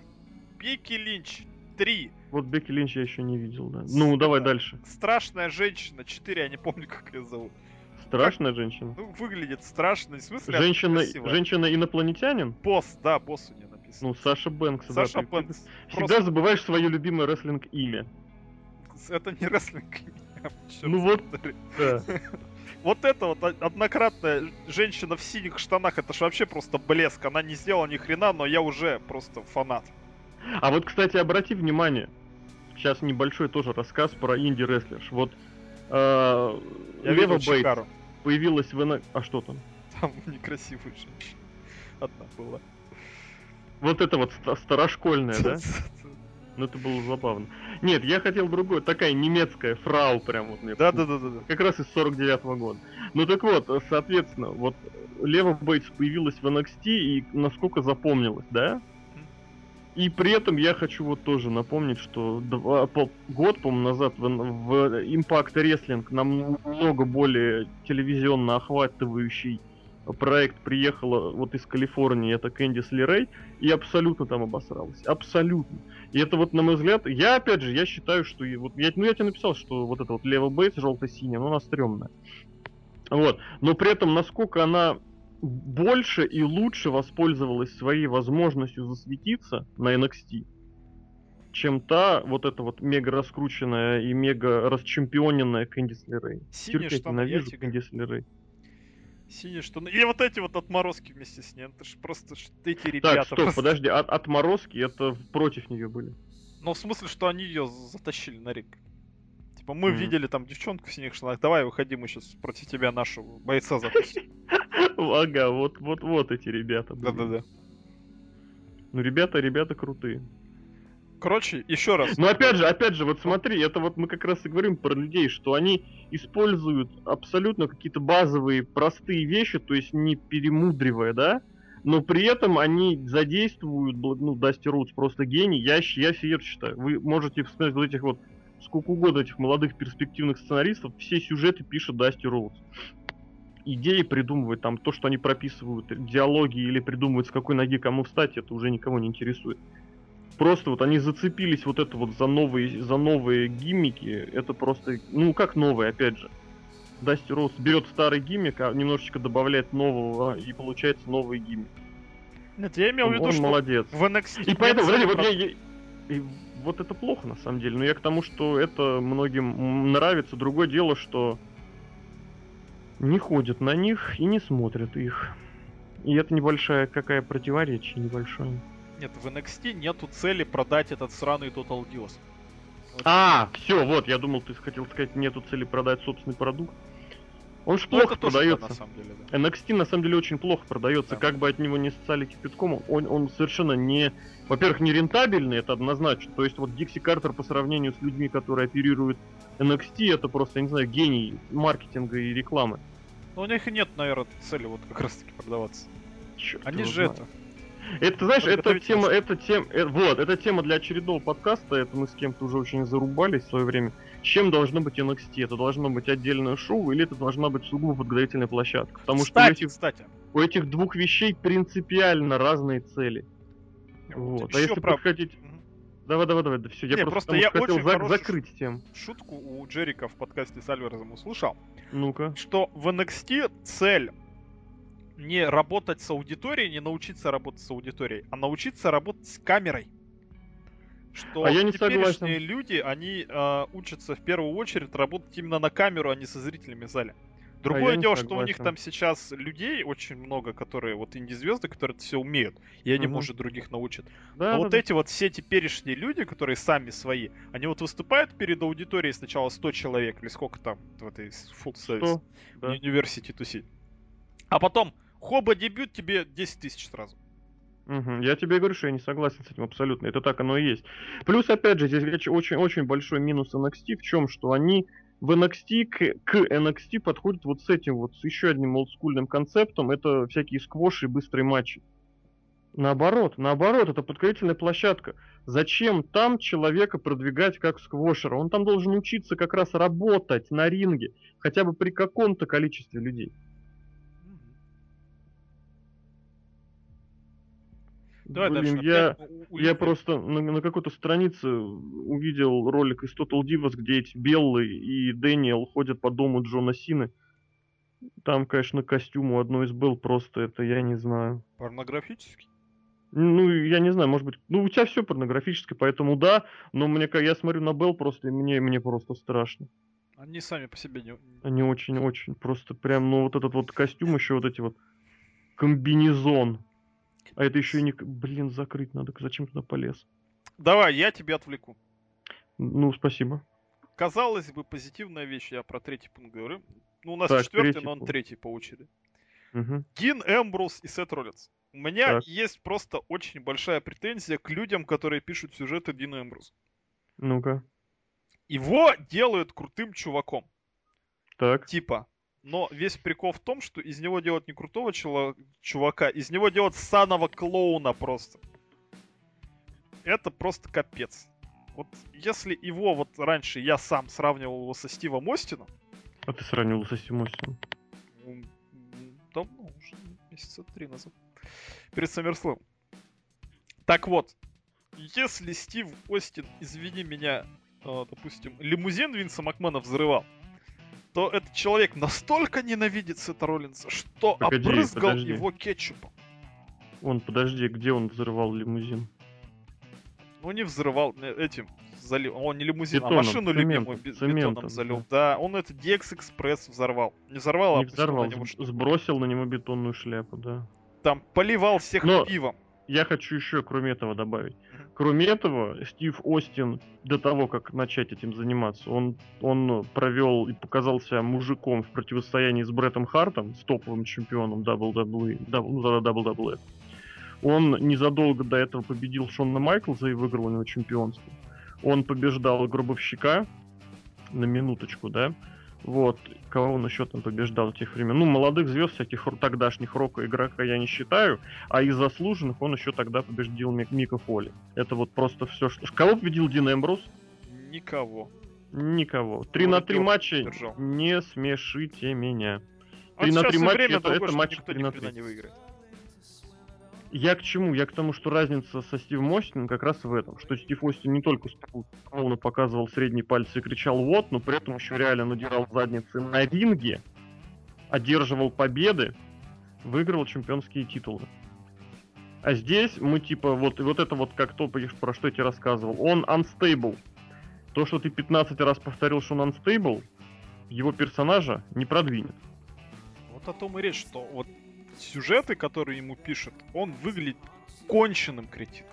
Бекки Линч три. Вот Бекки Линч я еще не видел, да. Ну, давай дальше. Страшная женщина, 4, я не помню, как ее зовут. Страшная как, женщина? Ну, выглядит страшно, в смысле женщина, женщина-инопланетянин? Босс, да, босс у нее написано. Ну, Саша Бэнкс, Саша да. Бэнкс. Ты просто... Всегда забываешь свое любимое рестлинг имя. Это не рестлинг имя. Ну вот, да. Вот это вот однократная женщина в синих штанах, это же вообще просто блеск. Она не сделала ни хрена, но я уже просто фанат. А вот, кстати, обрати внимание, сейчас небольшой тоже рассказ про инди-рестлерш. Вот э, Лева Бейтс появилась в... А что там? Там некрасивая женщина. Одна была. Вот это вот старошкольное, да? Ну это было забавно. Нет, я хотел другое, такая немецкая фрау прям вот мне. Да, да, да, да. Как раз из 49-го года. Ну так вот, соответственно, вот Лева Бейтс появилась в NXT и насколько запомнилась, да? И при этом я хочу вот тоже напомнить, что два, по, год, по-моему, назад в, в Impact Wrestling намного более телевизионно охватывающий проект приехала вот из Калифорнии, это Кэндис Лерей, и абсолютно там обосралась. Абсолютно. И это вот, на мой взгляд, я, опять же, я считаю, что... Вот, я, ну, я тебе написал, что вот это вот Лева Бейтс желто-синяя, ну, она стрёмная. Вот. Но при этом, насколько она больше и лучше воспользовалась своей возможностью засветиться на NXT, чем та вот эта вот мега раскрученная и мега расчемпионенная Кэндис Лерей. Синий Терпеть ненавижу Кэндис Лерей. Синие штаны. И вот эти вот отморозки вместе с ней. Это же просто эти ребята. Так, стоп, просто... подожди, от, отморозки это против нее были. Ну, в смысле, что они ее затащили на ринг. Типа, мы mm-hmm. видели там девчонку в синих штанах, давай выходи, мы сейчас против тебя нашего бойца запустим. Ага, вот, вот, вот эти ребята. Да-да-да. Ну, ребята, ребята крутые. Короче, еще раз. Ну опять же, опять же, вот смотри, это вот мы как раз и говорим про людей, что они используют абсолютно какие-то базовые простые вещи, то есть не перемудривая, да, но при этом они задействуют, ну, Дасти Рутс просто гений, я, я себе считаю. Вы можете вспомнить вот этих вот сколько угодно этих молодых перспективных сценаристов, все сюжеты пишет Дасти Роудс. Идеи придумывают, там, то, что они прописывают, диалоги или придумывают, с какой ноги кому встать, это уже никого не интересует просто вот они зацепились вот это вот за новые, за новые гиммики. Это просто, ну как новые, опять же. Дасти Роуз берет старый гиммик, а немножечко добавляет нового, и получается новый гиммик. Нет, я имел в виду, он что молодец. в NXT... И поэтому, подожди, вот я, я, и вот это плохо на самом деле, но я к тому, что это многим нравится. Другое дело, что не ходят на них и не смотрят их. И это небольшая какая противоречие небольшое. Нет, в NXT нету цели продать этот сраный Total Dios. Вот. А, все, вот, я думал, ты хотел сказать, нету цели продать собственный продукт. Он же ну, плохо продается. Да, на самом деле, да. NXT на самом деле очень плохо продается. Да. Как бы от него не ссали кипятком, он, он совершенно не. Во-первых, не рентабельный, это однозначно. То есть вот Дикси Картер по сравнению с людьми, которые оперируют NXT, это просто, я не знаю, гений маркетинга и рекламы. Но у них и нет, наверное, цели вот как раз таки продаваться. Черт Они же знает. это это, знаешь, это тема, это тема, э, вот, это тема для очередного подкаста, это мы с кем-то уже очень зарубались в свое время. Чем должно быть NXT? Это должно быть отдельное шоу или это должна быть сугубо подготовительная площадка? Потому кстати, что у этих, кстати. у этих двух вещей принципиально разные цели. Вот. вот. А если про... подходить... Давай, давай, давай, да все. Я Не, просто, просто я хотел за- закрыть тем. Шутку у Джерика в подкасте с Альварезом услышал. Ну-ка. Что в NXT цель не работать с аудиторией, не научиться работать с аудиторией, а научиться работать с камерой. Что а я не согласен. люди, они э, учатся в первую очередь работать именно на камеру, а не со зрителями в зале. Другое а дело, что у них там сейчас людей очень много, которые вот инди-звезды, которые это все умеют, и они, угу. может, других научат. Да, Но да, вот да. эти вот все теперешние люди, которые сами свои, они вот выступают перед аудиторией сначала 100 человек, или сколько там в этой full service, да. University to А потом Хоба дебют тебе 10 тысяч сразу. Угу. Я тебе говорю, что я не согласен с этим абсолютно. Это так оно и есть. Плюс, опять же, здесь очень-очень большой минус NXT в чем, что они в NXT к, к NXT подходят вот с этим вот, с еще одним олдскульным концептом. Это всякие сквоши и быстрые матчи. Наоборот, наоборот, это подкрепительная площадка. Зачем там человека продвигать как сквошера? Он там должен учиться как раз работать на ринге, хотя бы при каком-то количестве людей. Давай Блин, дальше. я, я просто на, на какой-то странице увидел ролик из Total Divas, где эти Беллы и Дэниел ходят по дому Джона Сины. Там, конечно, костюм у одной из Белл просто это, я не знаю. Порнографический? Ну, я не знаю, может быть, ну у тебя все порнографическое, поэтому да, но мне, я смотрю на Белл просто, и мне, мне просто страшно. Они сами по себе не... Они очень-очень, просто прям, ну вот этот вот костюм, еще вот эти вот комбинезон. А это еще и не... Блин, закрыть надо. Зачем туда полез? Давай, я тебя отвлеку. Ну, спасибо. Казалось бы, позитивная вещь, я про третий пункт говорю. Ну, у нас так, четвертый, но он пункт. третий по очереди. Угу. Дин Эмбрус и Сет Роллинс. У меня так. есть просто очень большая претензия к людям, которые пишут сюжеты Дина Эмбрус. Ну-ка. Его делают крутым чуваком. Так. Типа. Но весь прикол в том, что из него делают не крутого чувака, из него делают саного клоуна просто. Это просто капец. Вот если его вот раньше я сам сравнивал его со Стивом Остином. А ты сравнивал со Стивом Остином? Давно, уже месяца три назад. Перед Саммерслэм. Так вот, если Стив Остин, извини меня, э, допустим, лимузин Винса Макмена взрывал, то этот человек настолько ненавидит Сета Роллинса, что погоди, обрызгал подожди. его кетчупом. Он, подожди, где он взрывал лимузин? Ну, не взрывал э, этим, залил. Он не лимузин, а бетоном, а машину цемент, любимую цементом, бетоном залил. Да. да, он это DX Express взорвал. Не взорвал, а не а взорвал, на него сбросил на него бетонную шляпу, да. Там поливал всех Но... пивом я хочу еще, кроме этого, добавить. Кроме этого, Стив Остин до того, как начать этим заниматься, он, он провел и показался мужиком в противостоянии с Бреттом Хартом, с топовым чемпионом WWE, ну, WWE. Он незадолго до этого победил Шона Майклза и выиграл у него чемпионство. Он побеждал Гробовщика, на минуточку, да, вот, кого он еще там побеждал в тех времен. Ну, молодых звезд, всяких тогдашних рока игрока я не считаю, а из заслуженных он еще тогда победил Мик Мика Фоли. Это вот просто все, что... Кого победил Дин Эмбрус? Никого. Никого. Три на три матча держал. не смешите меня. Три на три матча это, это матч 3 на 3. Не выиграет. Я к чему? Я к тому, что разница со Стивом Остином как раз в этом, что Стив Остин не только клоуну показывал средний палец и кричал «вот», но при этом еще реально надирал задницы на ринге, одерживал победы, выигрывал чемпионские титулы. А здесь мы типа, вот, вот это вот как то, про что я тебе рассказывал, он unstable. То, что ты 15 раз повторил, что он unstable, его персонажа не продвинет. Вот о том и речь, что вот сюжеты, которые ему пишут, он выглядит конченным кретином.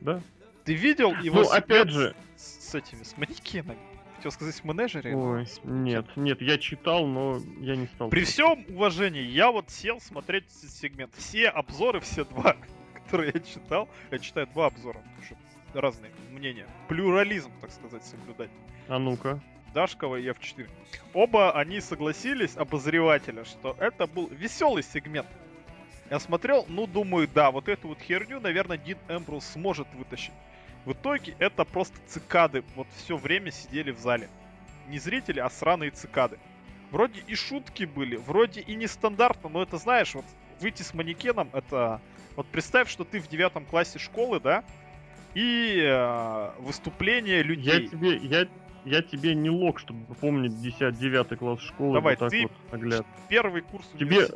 Да. Ты видел его ну, опять же... с, с этими, с манекенами? Хотел сказать, в менеджере? Ой, нет, нет, я читал, но я не стал. При всем уважении, я вот сел смотреть сегмент. Все обзоры, все два, которые я читал, я читаю два обзора, чтобы разные мнения. Плюрализм, так сказать, соблюдать. А ну-ка. Дашкова и F4. Оба они согласились, обозревателя, что это был веселый сегмент. Я смотрел, ну, думаю, да, вот эту вот херню, наверное, Дин Эмбрус сможет вытащить. В итоге это просто цикады. Вот все время сидели в зале. Не зрители, а сраные цикады. Вроде и шутки были, вроде и нестандартно, но это, знаешь, вот выйти с манекеном, это... Вот представь, что ты в девятом классе школы, да, и э, выступление людей. Я тебе, я, я тебе не лог, чтобы помнить 10-9 класс школы. Давай, вот ты вот нагляд. первый курс тебе,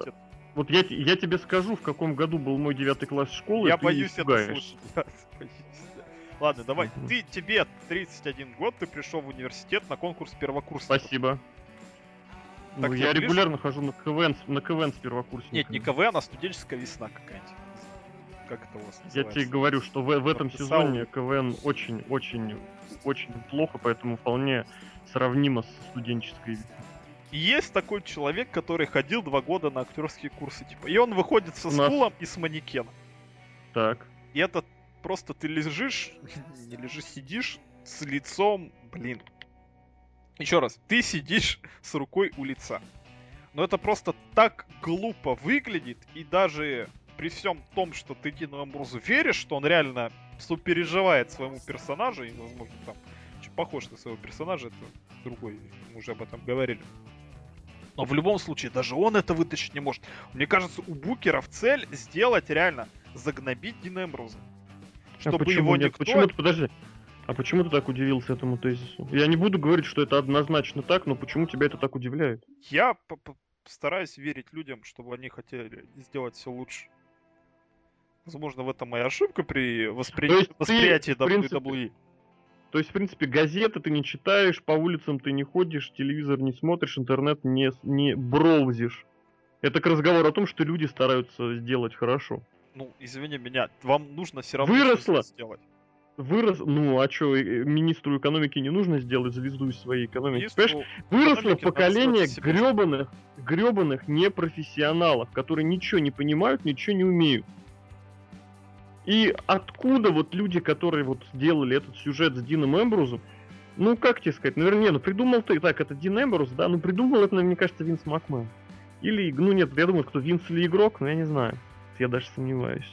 Вот я, я тебе скажу, в каком году был мой 9 класс школы. Я боюсь это слушать. Ладно, давай. Ты, тебе 31 год, ты пришел в университет на конкурс первокурсника. Спасибо. Так, ну, я регулярно хожу на КВН, на КВН с первокурсниками. Нет, не КВН, а студенческая весна какая-нибудь. Как это у вас называется? Я тебе говорю, что в, в этом сезоне КВН очень-очень очень плохо, поэтому вполне сравнимо с студенческой есть такой человек, который ходил два года на актерские курсы, типа, и он выходит со стулом нас... и с манекеном. Так. И это просто ты лежишь, не лежишь, сидишь с лицом, блин. Еще раз, ты сидишь с рукой у лица. Но это просто так глупо выглядит, и даже при всем том, что ты Дину Амбрузу веришь, что он реально сопереживает своему персонажу, и, возможно, там похож на своего персонажа, это другой, мы уже об этом говорили. Но в любом случае, даже он это вытащить не может. Мне кажется, у букеров цель сделать реально, загнобить Дина Эмбруза. А чтобы а его нет? никто... Почему ты, подожди, а почему ты так удивился этому тезису? Я не буду говорить, что это однозначно так, но почему тебя это так удивляет? Я стараюсь верить людям, чтобы они хотели сделать все лучше. Возможно, в этом моя ошибка при воспри... восприятии ты, принципе, WWE. То есть, в принципе, газеты ты не читаешь, по улицам ты не ходишь, телевизор не смотришь, интернет не, не броузишь. Это к разговору о том, что люди стараются сделать хорошо. Ну, извини меня, вам нужно все равно Выросло. сделать. вырос, ну а что, министру экономики не нужно сделать звезду из своей экономики? Понимаешь, выросло поколение гребаных, гребаных непрофессионалов, которые ничего не понимают, ничего не умеют. И откуда вот люди, которые вот сделали этот сюжет с Дином Эмбрузом, ну, как тебе сказать, наверное, не, ну придумал ты, так, это Дин Эмбрус, да, ну придумал это, мне кажется, Винс Макмен. Или, ну нет, я думаю, кто Винс или игрок, но я не знаю. Я даже сомневаюсь.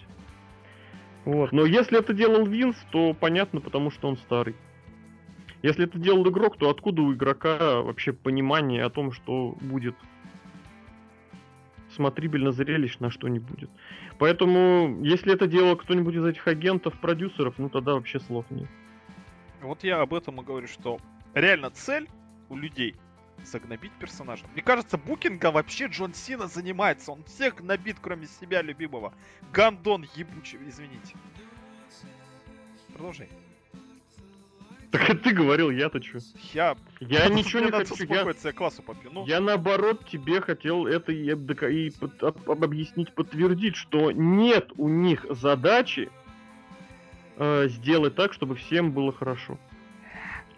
Вот. Но если это делал Винс, то понятно, потому что он старый. Если это делал игрок, то откуда у игрока вообще понимание о том, что будет смотрибельно зрелищно, что не будет. Поэтому, если это делал кто-нибудь из этих агентов, продюсеров, ну тогда вообще слов нет. Вот я об этом и говорю, что реально цель у людей загнобить персонажа. Мне кажется, букинга вообще Джон Сина занимается. Он всех гнобит, кроме себя любимого. Гандон ебучий, извините. Продолжай. Так ты говорил, я-то что? Я... Я ничего не хочу. Я... классу попью. Я наоборот тебе хотел это и, и, объяснить, подтвердить, что нет у них задачи э, сделать так, чтобы всем было хорошо.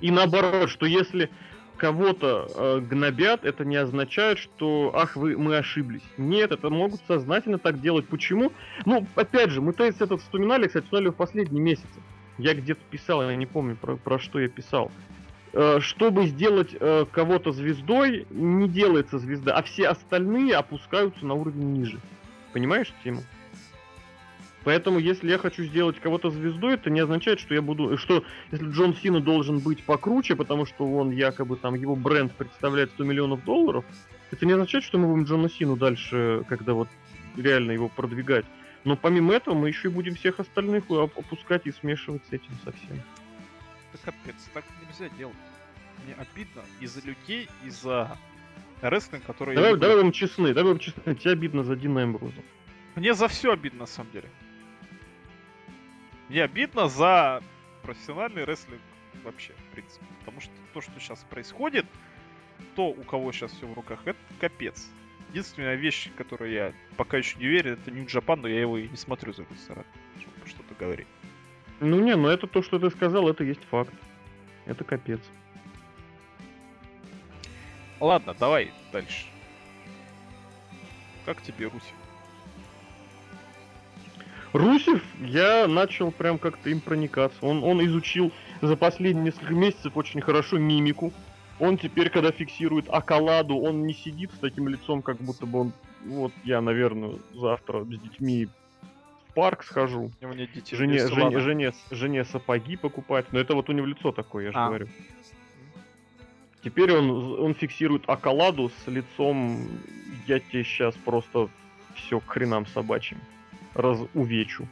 И наоборот, что если кого-то э, гнобят, это не означает, что ах, вы, мы ошиблись. Нет, это могут сознательно так делать. Почему? Ну, опять же, мы то есть этот вспоминали, кстати, вспоминали в последние месяцы. Я где-то писал, я не помню про, про что я писал. Э, чтобы сделать э, кого-то звездой, не делается звезда, а все остальные опускаются на уровень ниже. Понимаешь тему? Поэтому, если я хочу сделать кого-то звездой, это не означает, что я буду, что если Джон Сина должен быть покруче, потому что он якобы там его бренд представляет 100 миллионов долларов, это не означает, что мы будем Джона Сину дальше, когда вот реально его продвигать. Но помимо этого мы еще и будем всех остальных опускать и смешивать с этим совсем. Это капец, так нельзя делать. Мне обидно из-за людей, из-за рестлинг, который... Давай, давай будем честны, давай будем честны, тебе обидно за Дина Эмбруза. Мне за все обидно, на самом деле. Мне обидно за профессиональный рестлинг вообще, в принципе. Потому что то, что сейчас происходит, то, у кого сейчас все в руках, это капец. Единственная вещь, которую я пока еще не верю, это New Japan, но я его и не смотрю за стороны, чтобы что-то говорить. Ну не, ну это то, что ты сказал, это есть факт. Это капец. Ладно, давай дальше. Как тебе Руси? Русев, я начал прям как-то им проникаться. Он, он изучил за последние несколько месяцев очень хорошо мимику. Он теперь, когда фиксирует акаладу, он не сидит с таким лицом, как будто бы он... Вот я, наверное, завтра с детьми в парк схожу. У меня дети жене, жене, жене, жене сапоги покупать. Но это вот у него лицо такое, я же а. говорю. Теперь он, он фиксирует акаладу с лицом «я тебе сейчас просто все к хренам собачьим» разувечу.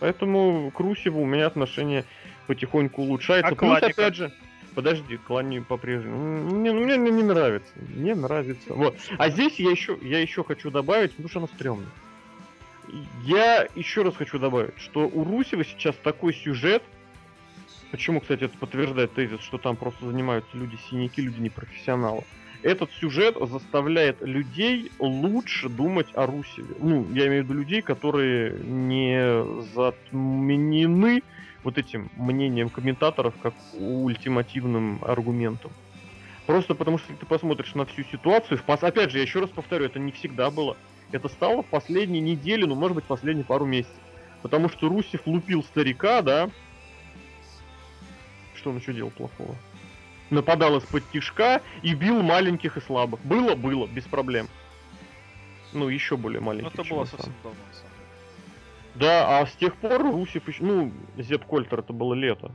Поэтому к Русеву у меня отношение потихоньку улучшается. А Плюс, опять же, подожди, клани по-прежнему. Мне, мне, мне не нравится. Мне нравится. Вот. А здесь я еще, я еще хочу добавить, потому что она стрёмная. Я еще раз хочу добавить, что у Русева сейчас такой сюжет. Почему, кстати, это подтверждает тезис, что там просто занимаются люди синяки, люди непрофессионалы этот сюжет заставляет людей лучше думать о Русеве. Ну, я имею в виду людей, которые не затменены вот этим мнением комментаторов как ультимативным аргументом. Просто потому что ты посмотришь на всю ситуацию, опять же, я еще раз повторю, это не всегда было. Это стало в последние недели, ну, может быть, последние пару месяцев. Потому что Русев лупил старика, да? Что он еще делал плохого? нападал из-под тишка и бил маленьких и слабых. Было, было, без проблем. Ну, еще более маленьких. Ну, это было совсем давно, Да, а с тех пор Русев еще... Ну, Зеп Кольтер это было лето.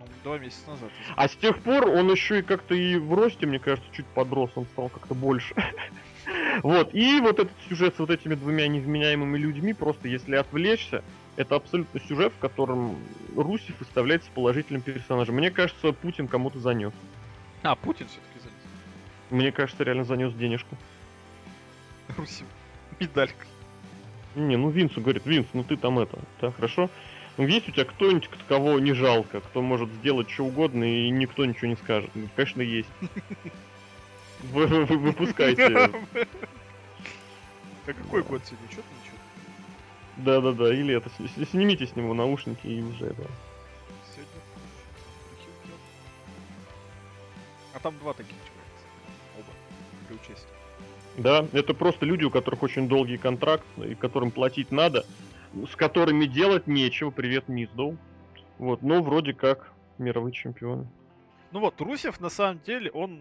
Ну, два месяца назад. А с тех пор он еще и как-то и в росте, мне кажется, чуть подрос, он стал как-то больше. Вот, и вот этот сюжет с вот этими двумя невменяемыми людьми, просто если отвлечься, это абсолютно сюжет, в котором Русев выставляется положительным персонажем. Мне кажется, Путин кому-то занес. А, Путин все-таки занес. Мне кажется, реально занес денежку. Русев. Медалька. Не, ну Винсу говорит, Винс, ну ты там это, да, хорошо. Ну, есть у тебя кто-нибудь, кого не жалко, кто может сделать что угодно и никто ничего не скажет? Ну, конечно, есть. Вы, выпускайте. А какой год сегодня? Что ты Да-да-да, или это, снимите с него наушники и уже, да. А там два таких Да, это просто люди, у которых очень долгий контракт, и которым платить надо, с которыми делать нечего. Привет, Низдоу. Вот, но вроде как мировые чемпионы. Ну вот, Русев на самом деле, он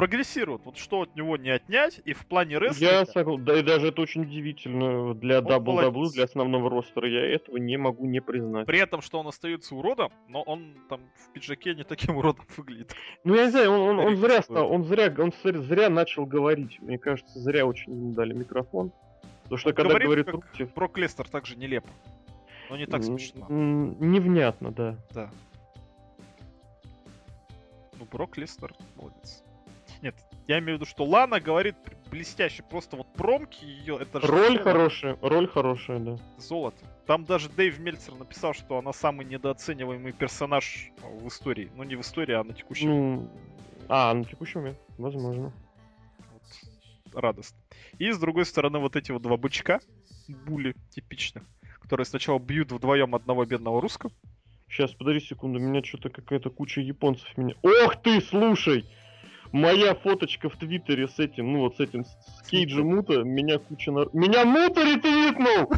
прогрессирует. Вот что от него не отнять, и в плане рестлинга... Я согласен, да и даже это очень удивительно для WWE, для основного ростера, я этого не могу не признать. При этом, что он остается уродом, но он там в пиджаке не таким уродом выглядит. Ну я не знаю, он, он, он зря стал, он зря, он зря начал говорить. Мне кажется, зря очень ему дали микрофон. Потому что когда говорит, говорит как Русев... Брок Лестер также нелепо. Но не так смешно. Невнятно, да. Да. Ну, Брок Лестер молодец. Нет, я имею в виду, что Лана говорит блестяще. Просто вот промки ее, это же... Роль золото. хорошая, роль хорошая, да. Золото. Там даже Дэйв Мельцер написал, что она самый недооцениваемый персонаж в истории. Ну, не в истории, а на текущий ну. А, на текущий момент, возможно. Вот. Радостно. И с другой стороны, вот эти вот два бычка, були типичных, которые сначала бьют вдвоем одного бедного русского. Сейчас, подожди секунду, меня что-то какая-то куча японцев меня... Ох ты, слушай! Моя фоточка в Твиттере с этим, ну вот с этим, с Кейджи Мута, меня куча нар... Меня Мута ретвитнул!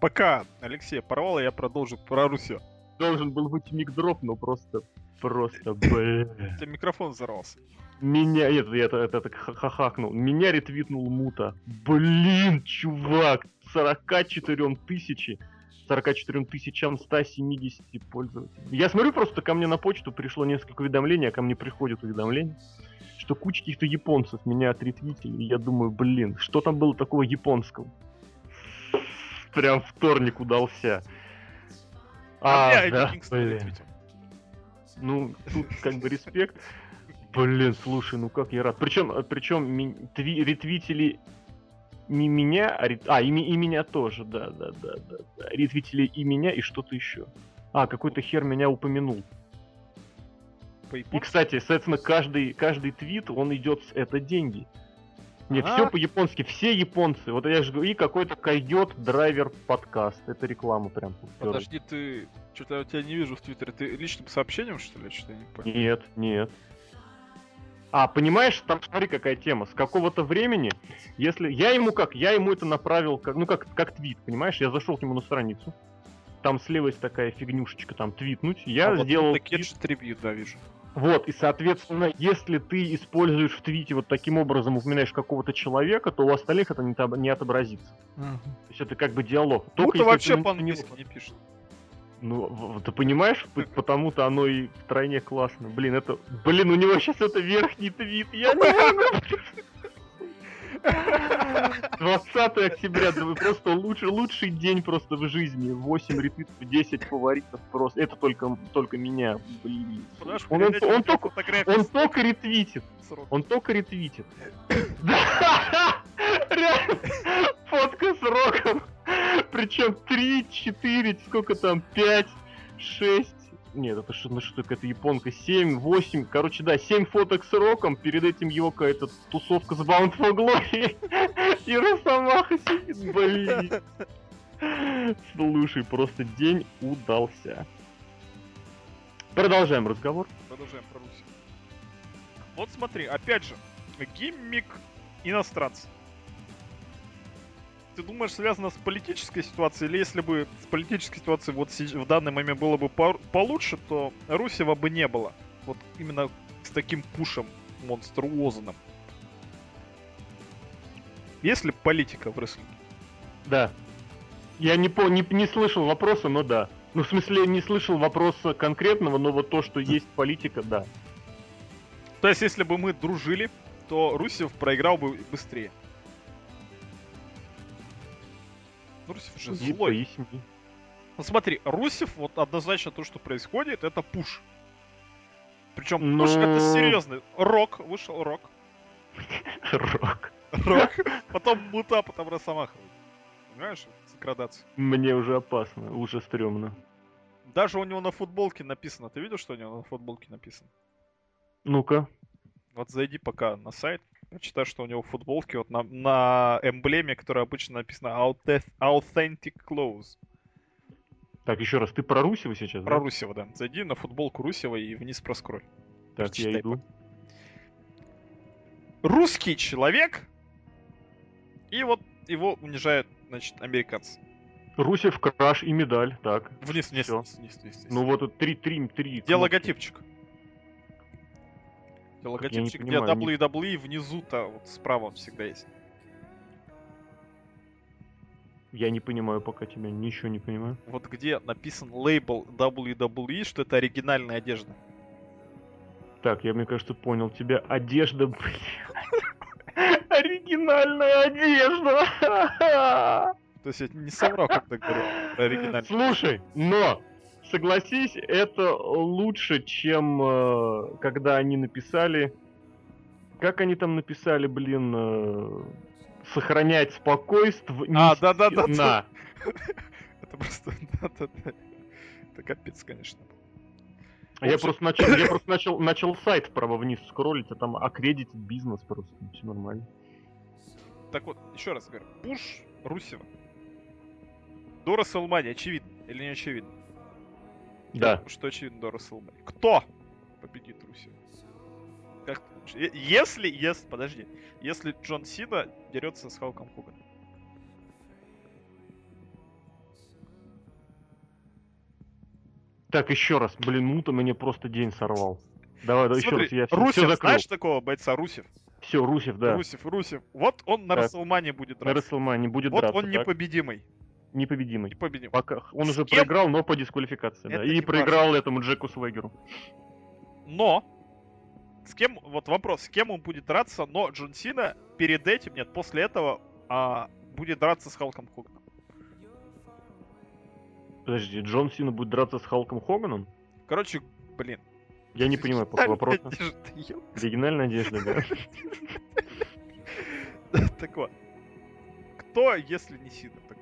Пока Алексей порвал, я продолжу про Русю. Должен был быть микдроп, но просто, просто, блин. У тебя микрофон взорвался. Меня, нет, я это, это, это хахакнул. Меня ретвитнул Мута. Блин, чувак, 44 тысячи 44 тысячам 170 пользователей. Я смотрю, просто ко мне на почту пришло несколько уведомлений, а ко мне приходят уведомления, что куча каких-то японцев меня отретвитили. И я думаю, блин, что там было такого японского? Прям вторник удался. А, а да, блин. Ну, тут как бы респект. Блин, слушай, ну как я рад. Причем, причем тви- ретвитили меня, а, а и, и меня тоже, да, да, да, да, да. Ретвитили и меня, и что-то еще. А, какой-то хер меня упомянул. И, кстати, соответственно, каждый, каждый твит, он идет с это деньги. Нет, все по-японски, все японцы. Вот я же говорю, и какой-то койот драйвер подкаст. Это реклама прям. Подожди, ты... Что-то я тебя не вижу в Твиттере. Ты личным сообщением, что ли? Что-то не понял. Нет, нет. А, понимаешь, там смотри, какая тема. С какого-то времени, если... Я ему как? Я ему это направил, как, ну, как, как твит, понимаешь? Я зашел к нему на страницу. Там слева есть такая фигнюшечка, там, твитнуть. Я а сделал... Вот твит... трибьют, да, вижу. Вот, и, соответственно, если ты используешь в твите вот таким образом, упоминаешь какого-то человека, то у остальных это не, не отобразится. Угу. То есть это как бы диалог. Только ну, вообще по-английски не пишет. Ну, ты понимаешь, потому-то оно и втройне классно. Блин, это... Блин, у него сейчас это верхний твит. Я не могу. 20 октября, да вы просто лучший, лучший день просто в жизни. 8 ретвитов, 10 фаворитов просто. Это только, только меня, блин. Он, он, он, только, он только ретвитит. Он только ретвитит. Фотка с роком. Причем 3, 4, сколько там, 5, 6, нет, это что, ну что, какая-то японка, 7, 8, короче, да, 7 фоток с Роком, перед этим его какая-то тусовка с Bound for Glory, и Росомаха сидит, блин. Слушай, просто день удался. Продолжаем разговор. Продолжаем про Руси. Вот смотри, опять же, гиммик иностранцев ты думаешь, связано с политической ситуацией? Или если бы с политической ситуацией вот в данный момент было бы получше, то Русева бы не было. Вот именно с таким пушем монструозным. Есть ли политика в рестлинге? Да. Я не, по, не, не слышал вопроса, но да. Ну, в смысле, не слышал вопроса конкретного, но вот то, что есть политика, да. То есть, если бы мы дружили, то Русев проиграл бы быстрее. Русев же злой. Ну смотри, Русев, вот однозначно то, что происходит, это пуш. Причем Но... пуш это ну. серьезный. Рок, вышел Рок. Рок. Рок. Потом Мута, потом Росомаха. Понимаешь, с градацией. Мне уже опасно, уже стрёмно. Даже у него на футболке написано. Ты видел, что у него на футболке написано? Ну-ка. Вот зайди пока на сайт. прочитать, что у него в футболке вот на, на эмблеме, которая обычно написано Authentic Clothes. Так, еще раз, ты про Русева сейчас, Про да? Русева, да. Зайди на футболку Русева и вниз проскроль. Так, Прочитай. я иду. Русский человек, и вот его унижают, значит, американцы. Русев, краш и медаль, так. Вниз, вниз, вниз, вниз, вниз, вниз. Ну вот три, три, три. Где логотипчик? Логотипчик, где WWE внизу-то, вот справа он всегда есть. Я не понимаю пока тебя, ничего не понимаю. Вот где написан лейбл WWE, что это оригинальная одежда. Так, я, мне кажется, понял тебя. Одежда, блин. Оригинальная одежда. То есть я не соврал, когда говорил про оригинальную. Слушай, но согласись, это лучше, чем э, когда они написали... Как они там написали, блин, э, сохранять спокойствие. А, да-да-да. Это просто... Это капец, конечно. Я просто начал, я просто начал, начал сайт вправо вниз скроллить, а там аккредит бизнес просто, все нормально. Так вот, еще раз говорю, Пуш Русева. До Расселмани, очевидно, или не очевидно? Да. Что очевидно до Расселмани. Кто победит Русева? Как... Если, если, подожди, если Джон Сина дерется с Халком Хоганом. Так, еще раз, блин, Мута мне просто день сорвал. Давай, давай еще раз, я Русев, все знаешь такого бойца Русев? Все, Русев, да. Русев, Русев. Вот он на Расселмане будет драться. На Расселмане будет вот драться. Вот он так? непобедимый. Непобедимый. Непобедимый. Пока он С уже кем? проиграл, но по дисквалификации, Это да. И проиграл важно. этому Джеку Свегеру. Но с кем, вот вопрос, с кем он будет драться, но Джон Сина перед этим, нет, после этого а, будет драться с Халком Хоганом. Подожди, Джон Сина будет драться с Халком Хоганом? Короче, блин. Я не понимаю по вопроса. Оригинальная одежда, да. Так вот. Кто, если не Сина, вопрос?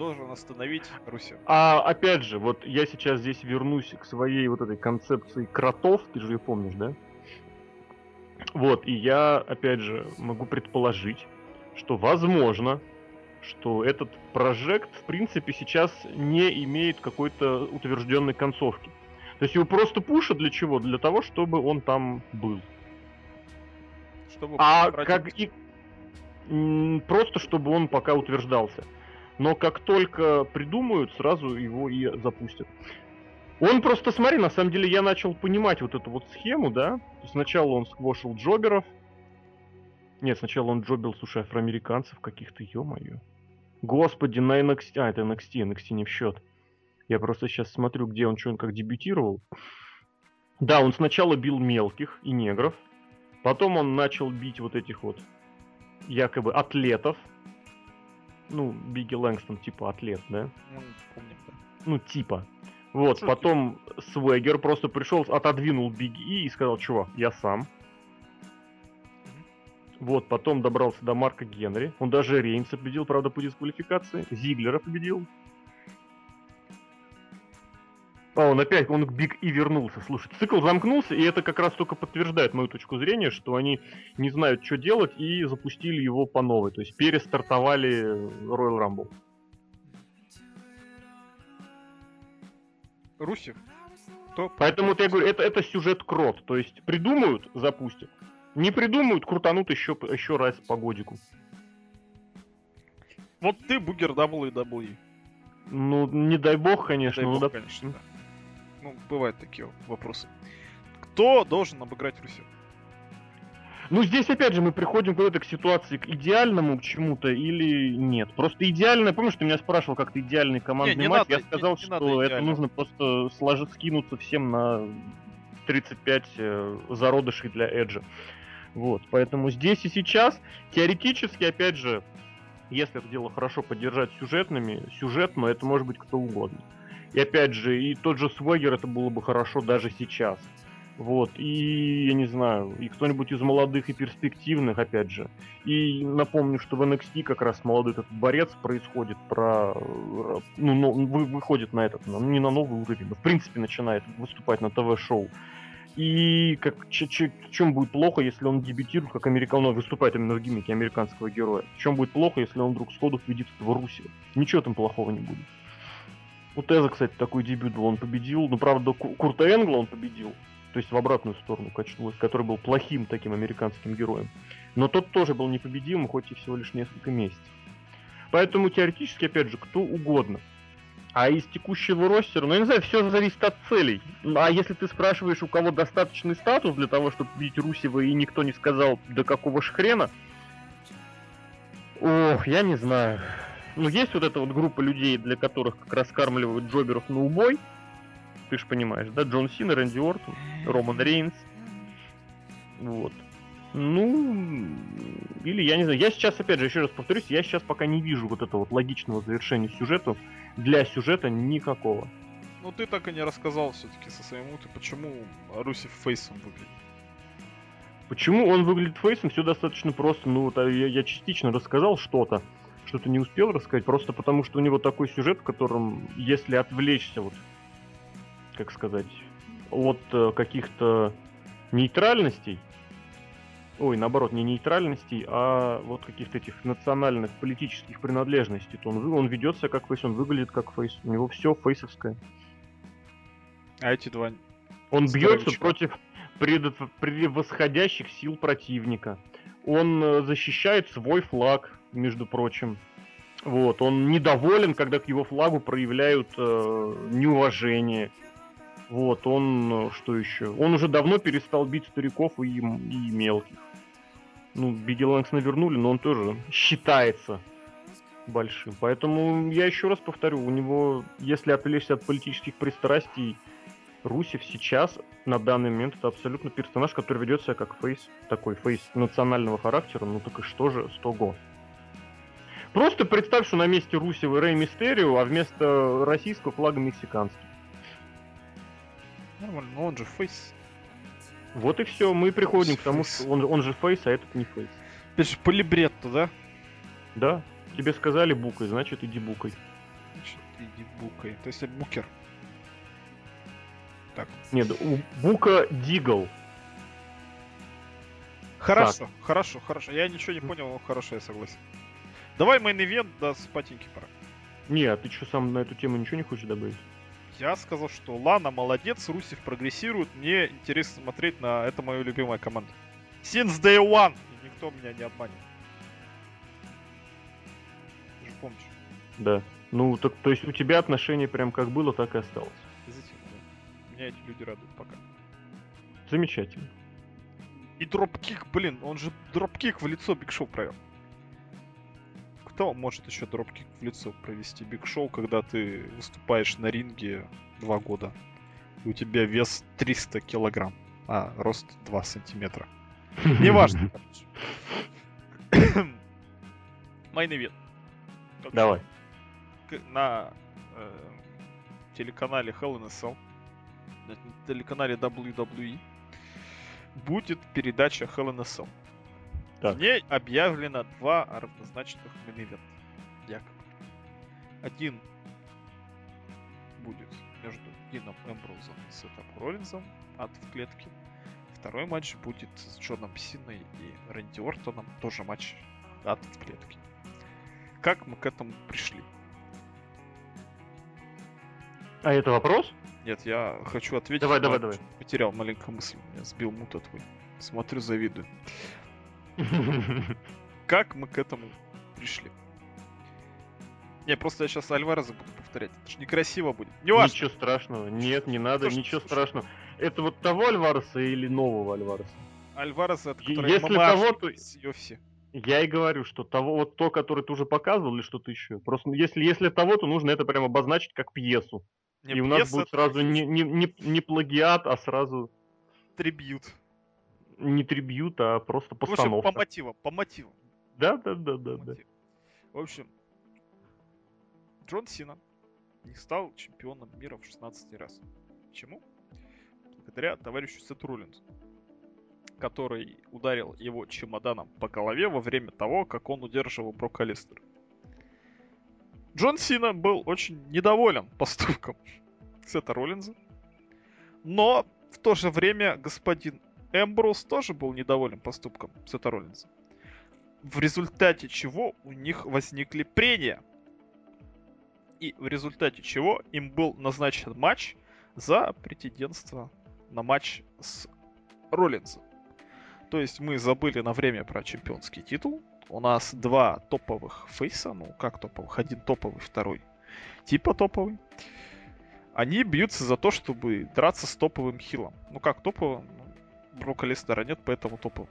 Должен остановить Руси. А опять же, вот я сейчас здесь вернусь к своей вот этой концепции кротов, ты же ее помнишь, да? Вот, и я, опять же, могу предположить, что возможно, что этот прожект, в принципе, сейчас не имеет какой-то утвержденной концовки. То есть его просто пушат для чего? Для того, чтобы он там был. Чтобы а как и просто чтобы он пока утверждался. Но как только придумают, сразу его и запустят. Он просто, смотри, на самом деле я начал понимать вот эту вот схему, да? Сначала он сквошил джоберов. Нет, сначала он джобил, слушай, афроамериканцев каких-то, ё-моё. Господи, на NXT... А, это NXT, NXT не в счет. Я просто сейчас смотрю, где он, что он как дебютировал. Да, он сначала бил мелких и негров. Потом он начал бить вот этих вот якобы атлетов. Ну, Бигги Лэнгстон типа атлет, да? Ну, помню, да. Ну, типа. Вот, Шутки. потом Свегер просто пришел, отодвинул Бигги И и сказал, чувак, я сам. Вот, потом добрался до Марка Генри. Он даже Рейнса победил, правда, по дисквалификации. Зиглера победил. А, он опять, он к Биг И вернулся. Слушай, цикл замкнулся, и это как раз только подтверждает мою точку зрения, что они не знают, что делать, и запустили его по новой. То есть перестартовали Royal Rumble. Русев. Кто? Поэтому вот я говорю, это, это сюжет крот. То есть придумают, запустят. Не придумают, крутанут еще, еще раз по годику. Вот ты бугер WWE. Ну, не дай бог, конечно. Не дай ну, бог, да... конечно, да. Ну, бывают такие вопросы. Кто должен обыграть Руси? Ну, здесь, опять же, мы приходим к к ситуации, к идеальному к чему-то или нет. Просто идеально, помнишь, ты меня спрашивал, как ты идеальный командный не, не матч, надо, я сказал, не, не что это нужно просто сложить, скинуться всем на 35 э, зародышей для Эджа. Вот, поэтому здесь и сейчас, теоретически, опять же, если это дело хорошо поддержать сюжетными, сюжетно, это может быть кто угодно. И опять же, и тот же Свегер это было бы хорошо даже сейчас. Вот, и я не знаю, и кто-нибудь из молодых и перспективных, опять же. И напомню, что в NXT как раз молодой этот борец происходит про... Ну, ну выходит на этот, ну, не на новый уровень, но в принципе начинает выступать на ТВ-шоу. И как, ч, ч, чем будет плохо, если он дебютирует, как американ, он выступает именно в гиммике американского героя? Чем будет плохо, если он вдруг сходу победит в Руси? Ничего там плохого не будет. У Теза, кстати, такой дебют был, он победил. Ну, правда, Курта Энгла он победил. То есть в обратную сторону качнулось, который был плохим таким американским героем. Но тот тоже был непобедимым, хоть и всего лишь несколько месяцев. Поэтому теоретически, опять же, кто угодно. А из текущего ростера, ну, я не знаю, все зависит от целей. А если ты спрашиваешь, у кого достаточный статус для того, чтобы бить Русева, и никто не сказал, до какого ж хрена, ох, я не знаю. Ну, есть вот эта вот группа людей, для которых как раскармливают джоберов на убой, ты же понимаешь, да? Джон Сина, Рэнди Ортон, Роман Рейнс. Вот. Ну, или я не знаю. Я сейчас, опять же, еще раз повторюсь, я сейчас пока не вижу вот этого вот логичного завершения сюжету. Для сюжета никакого. Ну, ты так и не рассказал все-таки со своим ты почему Русев face ом выглядит. Почему он выглядит face ом, все достаточно просто. Ну, вот а я, я частично рассказал что-то, что-то не успел рассказать, просто потому что у него такой сюжет, в котором, если отвлечься вот как сказать, от э, каких-то нейтральностей, ой, наоборот, не нейтральностей, а вот каких-то этих национальных политических принадлежностей, то он, он ведет себя как face, он выглядит как face, у него все фейсовское. А эти два... Он бьется против превосходящих сил противника. Он э, защищает свой флаг, между прочим. Вот, он недоволен, когда к его флагу проявляют э, неуважение. Вот, он, э, что еще? Он уже давно перестал бить стариков и, и мелких. Ну, Бигги Лэнгс навернули, но он тоже считается большим. Поэтому я еще раз повторю, у него, если отвлечься от политических пристрастий, Русев сейчас, на данный момент, это абсолютно персонаж, который ведет себя как face, такой face национального характера, ну так и что же, 100 го. Просто представь, что на месте Русева Рэй Мистерио, а вместо российского флага мексиканский. Нормально, но он же face. Вот и все, мы приходим к тому, что он, он же face, а этот не face. Это же по да? Да. Тебе сказали букой, значит иди букой. Значит, иди букой. То есть букер. Так. Нет, у Бука Дигл. Хорошо, так. хорошо, хорошо. Я ничего не понял, но хорошо, я согласен. Давай мейн-ивент, да, спатеньки пора. Не, а ты что, сам на эту тему ничего не хочешь добавить? Я сказал, что Лана молодец, Русев прогрессирует. Мне интересно смотреть на... Это моя любимая команда. Since day one! И никто меня не обманет. Ты же помнишь? Да. Ну, так, то есть у тебя отношение прям как было, так и осталось. Позитивно, да. Меня эти люди радуют пока. Замечательно. И dropkick, блин, он же dropkick в лицо Биг Шоу провел кто может еще dropkick в лицо провести Биг Шоу, когда ты выступаешь на ринге два года, и у тебя вес 300 килограмм, а рост 2 сантиметра. Неважно, Main event. Давай. На э, телеканале Hell in a Cell, на телеканале WWE, будет передача Hell in a Cell. Так. В ней объявлено два равнозначных main Якобы. Один будет между Дином Эмброузом и Сетом Роллинзом от в клетке. Второй матч будет с Джоном Синой и Рэнди Ортоном. Тоже матч от в клетке. Как мы к этому пришли? А это вопрос? Нет, я хочу ответить. Давай, давай, давай. Потерял маленькую мысль, меня сбил мут твой. Смотрю, завидую. Как мы к этому пришли? Не, просто я сейчас Альвареза буду повторять. Это же некрасиво будет. Не важно. Ничего страшного. Нет, не надо, То, ничего слушай. страшного. Это вот того Альвареса или нового Альвареса? Альвареса, это который Если того, то... с UFC. Я и говорю, что того, вот то, который ты уже показывал, или что-то еще. Просто если, если того, то нужно это прям обозначить как пьесу. Не, и у нас будет сразу не, не, не, не плагиат, а сразу... Трибьют не трибьют, а просто постановка. В общем, по мотивам, по мотивам. Да, да, да, да, да. В общем, Джон Сина не стал чемпионом мира в 16 раз. Почему? Благодаря товарищу Сет Рулинсу, который ударил его чемоданом по голове во время того, как он удерживал Брока Лестера. Джон Сина был очень недоволен поступком Сета Роллинза, но в то же время господин Эмброуз тоже был недоволен поступком Сета Роллинза. В результате чего у них возникли прения. И в результате чего им был назначен матч за претендентство на матч с Роллинзом. То есть мы забыли на время про чемпионский титул. У нас два топовых фейса, ну как топовых, один топовый, второй типа топовый. Они бьются за то, чтобы драться с топовым хилом. Ну как топовым? Брока Лестера нет, поэтому топовым.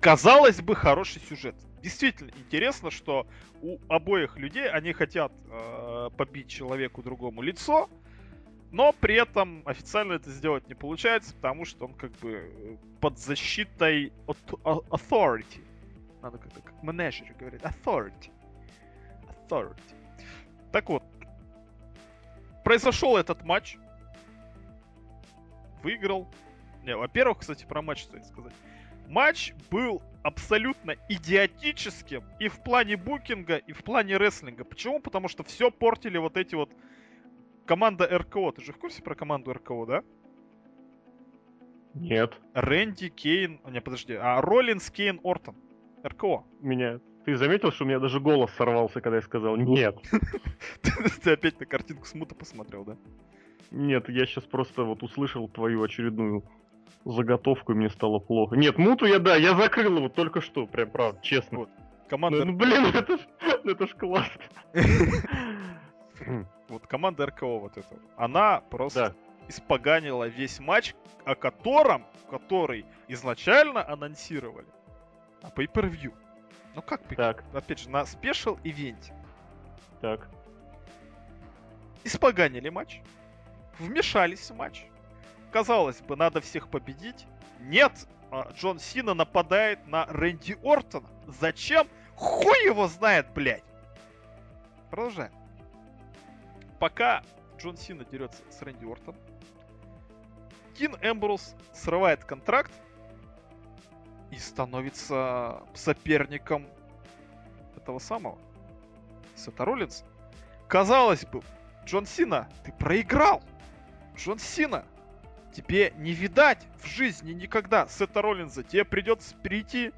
Казалось бы, хороший сюжет. Действительно интересно, что у обоих людей они хотят э, побить человеку другому лицо, но при этом официально это сделать не получается, потому что он как бы под защитой authority. Надо как-то как менеджер говорит. Authority. Authority. Так вот. Произошел этот матч. Выиграл. Не, во-первых, кстати, про матч стоит сказать. Матч был абсолютно идиотическим и в плане букинга, и в плане рестлинга. Почему? Потому что все портили вот эти вот команда РКО. Ты же в курсе про команду РКО, да? Нет. Рэнди Кейн... Не, подожди. А Роллинс Кейн Ортон. РКО. Меня... Ты заметил, что у меня даже голос сорвался, когда я сказал «нет»? Ты опять на картинку смута посмотрел, да? Нет, я сейчас просто вот услышал твою очередную заготовку, и мне стало плохо. Нет, муту я, да, я закрыл его только что, прям правда, честно. Вот. Команда... Ну, блин, это ж, это ж классно. вот команда РКО вот эта, она просто испоганила весь матч, о котором, который изначально анонсировали на Pay-Per-View. Ну как Так. Опять же, на спешл ивенте. Так. Испоганили матч. Вмешались в матч. Казалось бы, надо всех победить. Нет, а Джон Сина нападает на Рэнди Ортона. Зачем? Хуй его знает, блядь. Продолжаем пока Джон Сина дерется с Рэнди Ортон, Дин Эмбрус срывает контракт и становится соперником этого самого Сета Роллинса. Казалось бы, Джон Сина, ты проиграл! Джон Сина, тебе не видать в жизни никогда Сета Роллинза. Тебе придется перейти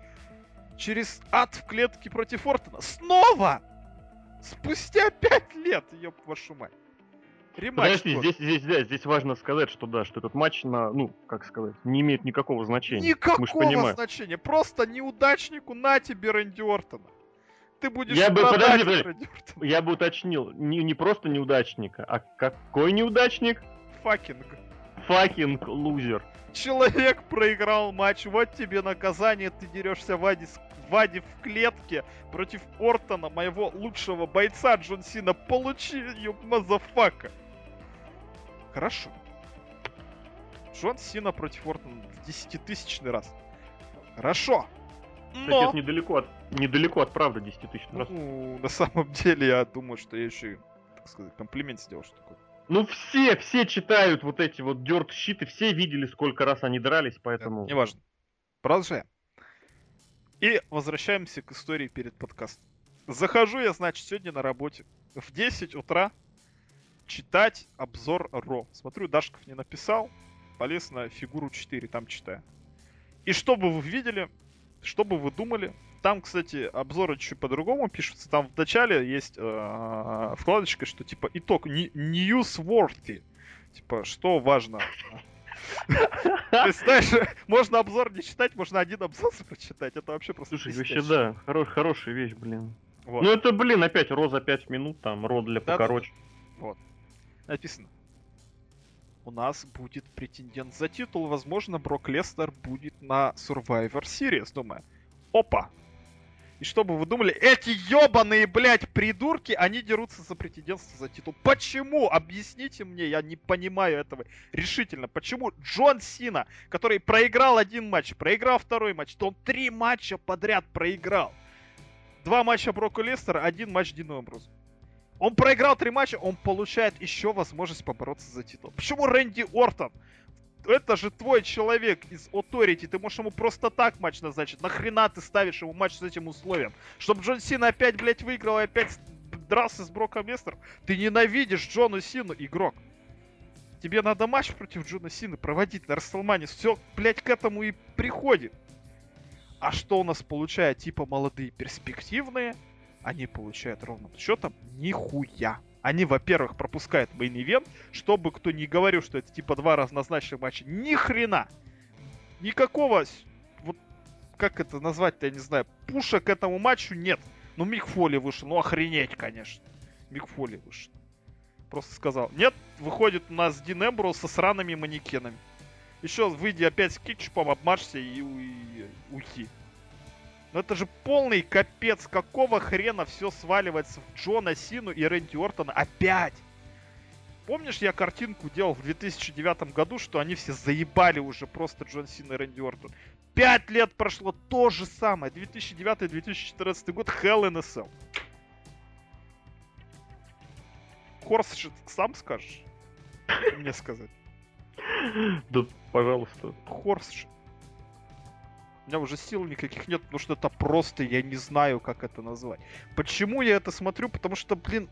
через ад в клетке против Ортона. Снова! Спустя пять лет, ёб вашу мать. Рематч Подожди, здесь, здесь, да, здесь важно сказать, что да, что этот матч на, ну, как сказать, не имеет никакого значения. Никакого значения. Просто неудачнику на тебе Рэнди Ортона. Ты будешь я бы, подожди, подожди. Я бы уточнил, не, не просто неудачника, а какой неудачник? Fucking. Fucking loser. Человек проиграл матч, вот тебе наказание, ты дерешься в Аде, в Аде в клетке против Ортона, моего лучшего бойца Джон Сина. Получи, you motherfucker. Хорошо. Джон Сина против Ортона в десятитысячный раз. Хорошо. Но... Кстати, это недалеко от, недалеко от правды 10 тысяч раз. Ну, на самом деле, я думаю, что я еще, так сказать, комплимент сделал, что такое. Ну все, все читают вот эти вот дёрт щиты, все видели, сколько раз они дрались, поэтому... Это неважно. Продолжаем. И возвращаемся к истории перед подкастом. Захожу я, значит, сегодня на работе в 10 утра читать обзор РО. Смотрю, Дашков не написал, полез на фигуру 4, там читаю. И что бы вы видели, что бы вы думали, там, кстати, обзоры чуть по-другому пишутся. Там в начале есть э, вкладочка, что типа итог newsworthy. Типа, что важно. То есть, знаешь, можно обзор не читать, можно один абзац прочитать. Это вообще просто Слушай, вообще да, хорош, хорошая вещь, блин. Ну это, блин, опять Ро за 5 минут, там, Ро для покороче. Вот. Написано. У нас будет претендент за титул, возможно, Брок Лестер будет на Survivor Series. Думаю, опа, и что бы вы думали, эти ебаные, блядь, придурки, они дерутся за претендентство за титул. Почему? Объясните мне, я не понимаю этого решительно. Почему Джон Сина, который проиграл один матч, проиграл второй матч, то он три матча подряд проиграл. Два матча Брока Лестера, один матч Дину Эмбрузу. Он проиграл три матча, он получает еще возможность побороться за титул. Почему Рэнди Ортон это же твой человек из Authority, ты можешь ему просто так матч назначить. Нахрена ты ставишь ему матч с этим условием? Чтобы Джон Сина опять, блядь, выиграл и опять дрался с Броком Лестером? Ты ненавидишь Джону Сину, игрок. тебе надо матч против Джона Сины проводить на Расселмане. Все, блядь, к этому и приходит. А что у нас получают типа молодые перспективные? Они получают ровным счетом нихуя. Они, во-первых, пропускают main event, чтобы кто не говорил, что это типа два разнозначных матча. Ни хрена! Никакого, вот, как это назвать-то, я не знаю, push а к этому матчу нет. Ну, Мик Фоли вышел, ну охренеть, конечно. Мик Фоли вышел. Просто сказал. Нет, выходит у нас Дин Эмброуз со сраными манекенами. Еще выйди опять с кетчупом, обмажься и, и уйти. Но это же полный капец. Какого хрена все сваливается в Джона Сину и Рэнди Ортона опять? Помнишь, я картинку делал в 2009 году, что они все заебали уже просто Джон Сина и Рэнди Ортон. Пять лет прошло, то же самое. 2009-2014 год, Hell in a Cell. Хорс, сам скажешь? Мне сказать. Да, пожалуйста. Хорс. У меня уже сил никаких нет, потому что это просто, я не знаю, как это назвать. Почему я это смотрю? Потому что, блин,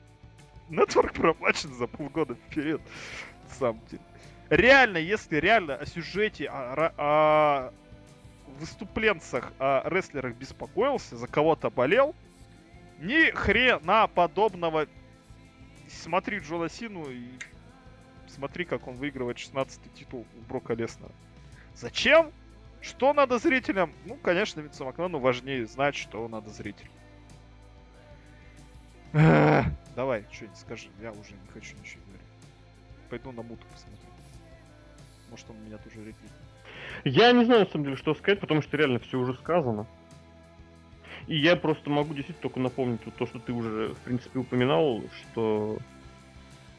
Network проплачен за полгода вперед. Сам деле. Реально, если реально о сюжете, о, о выступленцах, о рестлерах беспокоился, за кого-то болел, ни хрена подобного смотри Джона Сину и смотри, как он выигрывает 16-й титул у Брока Леснера. Зачем? Что надо зрителям? Ну, конечно, Винсу Макмену важнее знать, что надо зрителям. Давай, что-нибудь скажи. Я уже не хочу ничего говорить. Пойду на муту посмотрю. Может, он меня тоже ретвит. Я не знаю, на самом деле, что сказать, потому что реально все уже сказано. И я просто могу действительно только напомнить вот то, что ты уже, в принципе, упоминал, что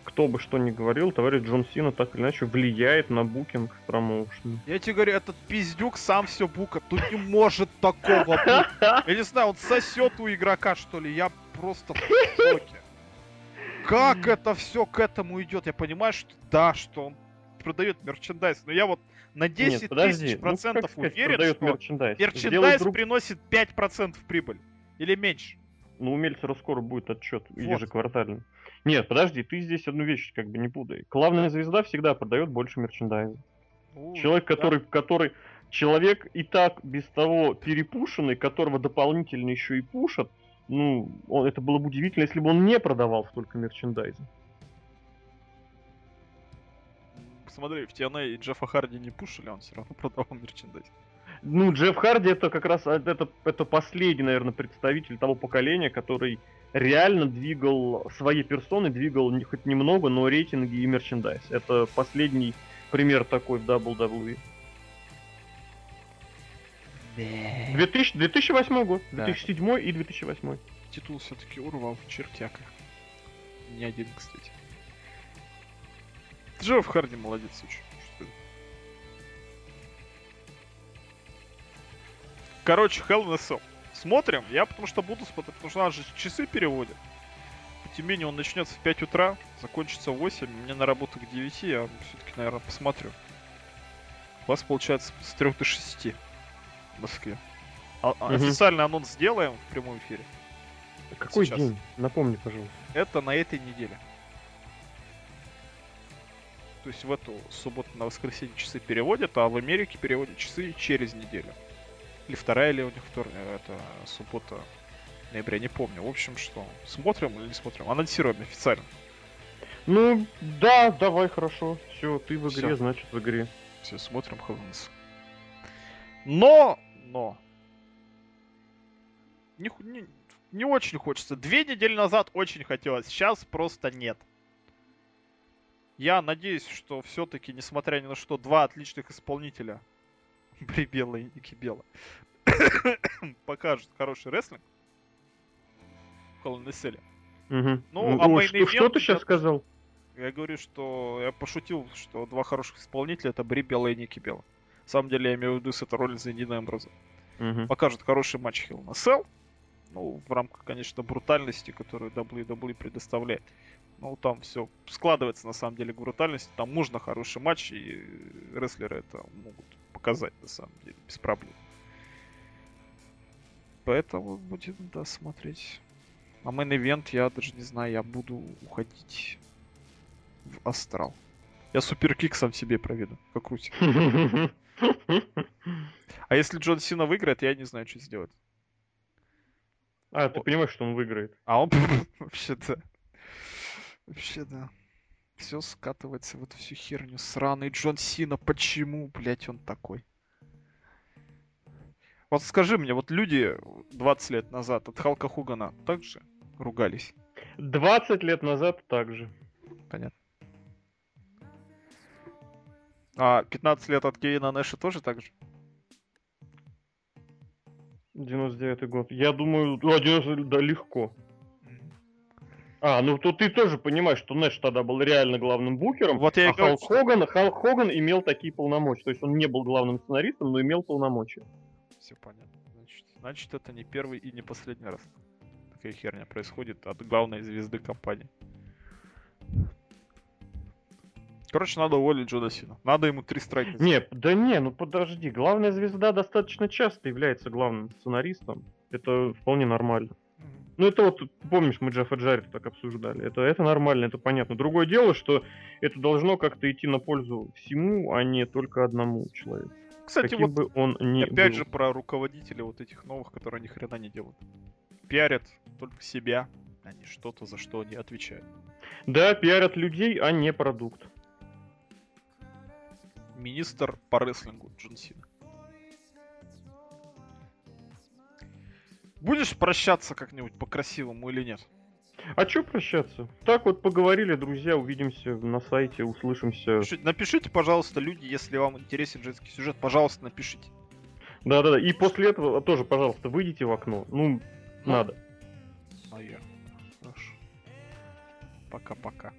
кто бы что ни говорил, товарищ Джон Сина так или иначе влияет на букинг промоушена. Я тебе говорю, этот пиздюк сам все букает. Тут не может такого быть. Я не знаю, он сосет у игрока, что ли. Я просто в шоке. Как это все к этому идет? Я понимаю, что да, что он продает мерчендайз, но я вот на 10 Нет, тысяч ну, процентов ну, уверен, что мерчендайз, мерчендайз друг... приносит 5% прибыль. Или меньше. Ну, у Мельцера скоро будет отчет вот. ежеквартальный. Нет, подожди, ты здесь одну вещь как бы не путай. Главная звезда всегда продает больше мерчендайза. У, человек, да. который, который, человек и так без того перепушенный, которого дополнительно еще и пушат, ну, он, это было бы удивительно, если бы он не продавал столько мерчендайза. Смотри, в TNA и Джеффа Харди не пушили, он все равно продавал мерчендайз. Ну, Джефф Харди это как раз а, это, это последний, наверное, представитель того поколения, который реально двигал свои персоны, двигал хоть немного, но рейтинги и мерчендайз. Это последний пример такой в WWE. 2000, 2008 год, да. 2007 и 2008. Титул все-таки урвал чертяка. Не один, кстати. Джефф Харди молодец очень. Короче, Hell in a Cell. Смотрим. Я потому что буду смотреть, потому что нас же часы переводят. Тем не менее, он начнется в 5 утра, закончится в 8. Мне на работу к 9, я все-таки, наверное, посмотрю. У вас получается с 3 до 6 в Москве. А, угу. Официальный анонс сделаем в прямом эфире. Какой Сейчас. день? Напомни, пожалуйста. Это на этой неделе. То есть в эту субботу на воскресенье часы переводят, а в Америке переводят часы через неделю. Или вторая, или у них вторая, это суббота ноября, не помню. В общем, что, смотрим или не смотрим? Анонсируем официально. Ну, да, давай, хорошо. Все, ты в игре, Всё. значит в игре. Все, смотрим Heavens. Но, но, не, не, не очень хочется. Две недели назад очень хотелось, сейчас просто нет. Я надеюсь, что все-таки, несмотря ни на что, два отличных исполнителя Бри Белла и Ники Белла покажут хороший рестлинг в Холландеселе. Угу. Ну, а ну, что, что ты сейчас сказал? Я говорю, что я пошутил, что два хороших исполнителя это Бри Белла и Ники Белла. На самом деле я имею в виду с этой роли за Дина Эмброза. Угу. Покажут хороший матч Хилл на Сел. Ну, в рамках, конечно, брутальности, которую WWE предоставляет. Ну, там все складывается, на самом деле, к брутальности. Там нужно хороший матч, и рестлеры это могут показать, на самом деле, без проблем. Поэтому будем, да, смотреть. А мейн ивент, я даже не знаю, я буду уходить в Астрал. Я суперкик сам себе проведу, как Русик. А если Джон Сина выиграет, я не знаю, что сделать. А, ты понимаешь, что он выиграет. А он вообще-то... Вообще, да. Все скатывается в эту всю херню. Сраный Джон Сина, почему, блять, он такой? Вот скажи мне, вот люди 20 лет назад от Халка Хугана также ругались? 20 лет назад также. Понятно. А 15 лет от Кейна Нэша тоже так же? 99 год. Я думаю, а 90, да, легко. А, ну то ты тоже понимаешь, что Нэш тогда был реально главным букером, вот я а Халк, что... Хоган, Халк Хоган имел такие полномочия. То есть он не был главным сценаристом, но имел полномочия. Все понятно. Значит, значит это не первый и не последний раз. Такая херня происходит от главной звезды компании. Короче, надо уволить Джо Сина. Надо ему три страйка. Не, да не, ну подожди. Главная звезда достаточно часто является главным сценаристом. Это вполне нормально. Ну, это вот, помнишь, мы Джеффа Джарри так обсуждали. Это, это нормально, это понятно. Другое дело, что это должно как-то идти на пользу всему, а не только одному человеку. Кстати, Каким вот бы он не опять был. же про руководителей вот этих новых, которые ни хрена не делают. Пиарят только себя, а не что-то, за что они отвечают. Да, пиарят людей, а не продукт министр по рестлингу Джон Сина. Будешь прощаться как-нибудь по-красивому или нет? А чё прощаться? Так вот поговорили, друзья, увидимся на сайте, услышимся. Напишите, напишите, пожалуйста, люди, если вам интересен женский сюжет, пожалуйста, напишите. Да-да-да, и после этого тоже, пожалуйста, выйдите в окно. Ну, ну надо. Наверное. Хорошо. Пока-пока.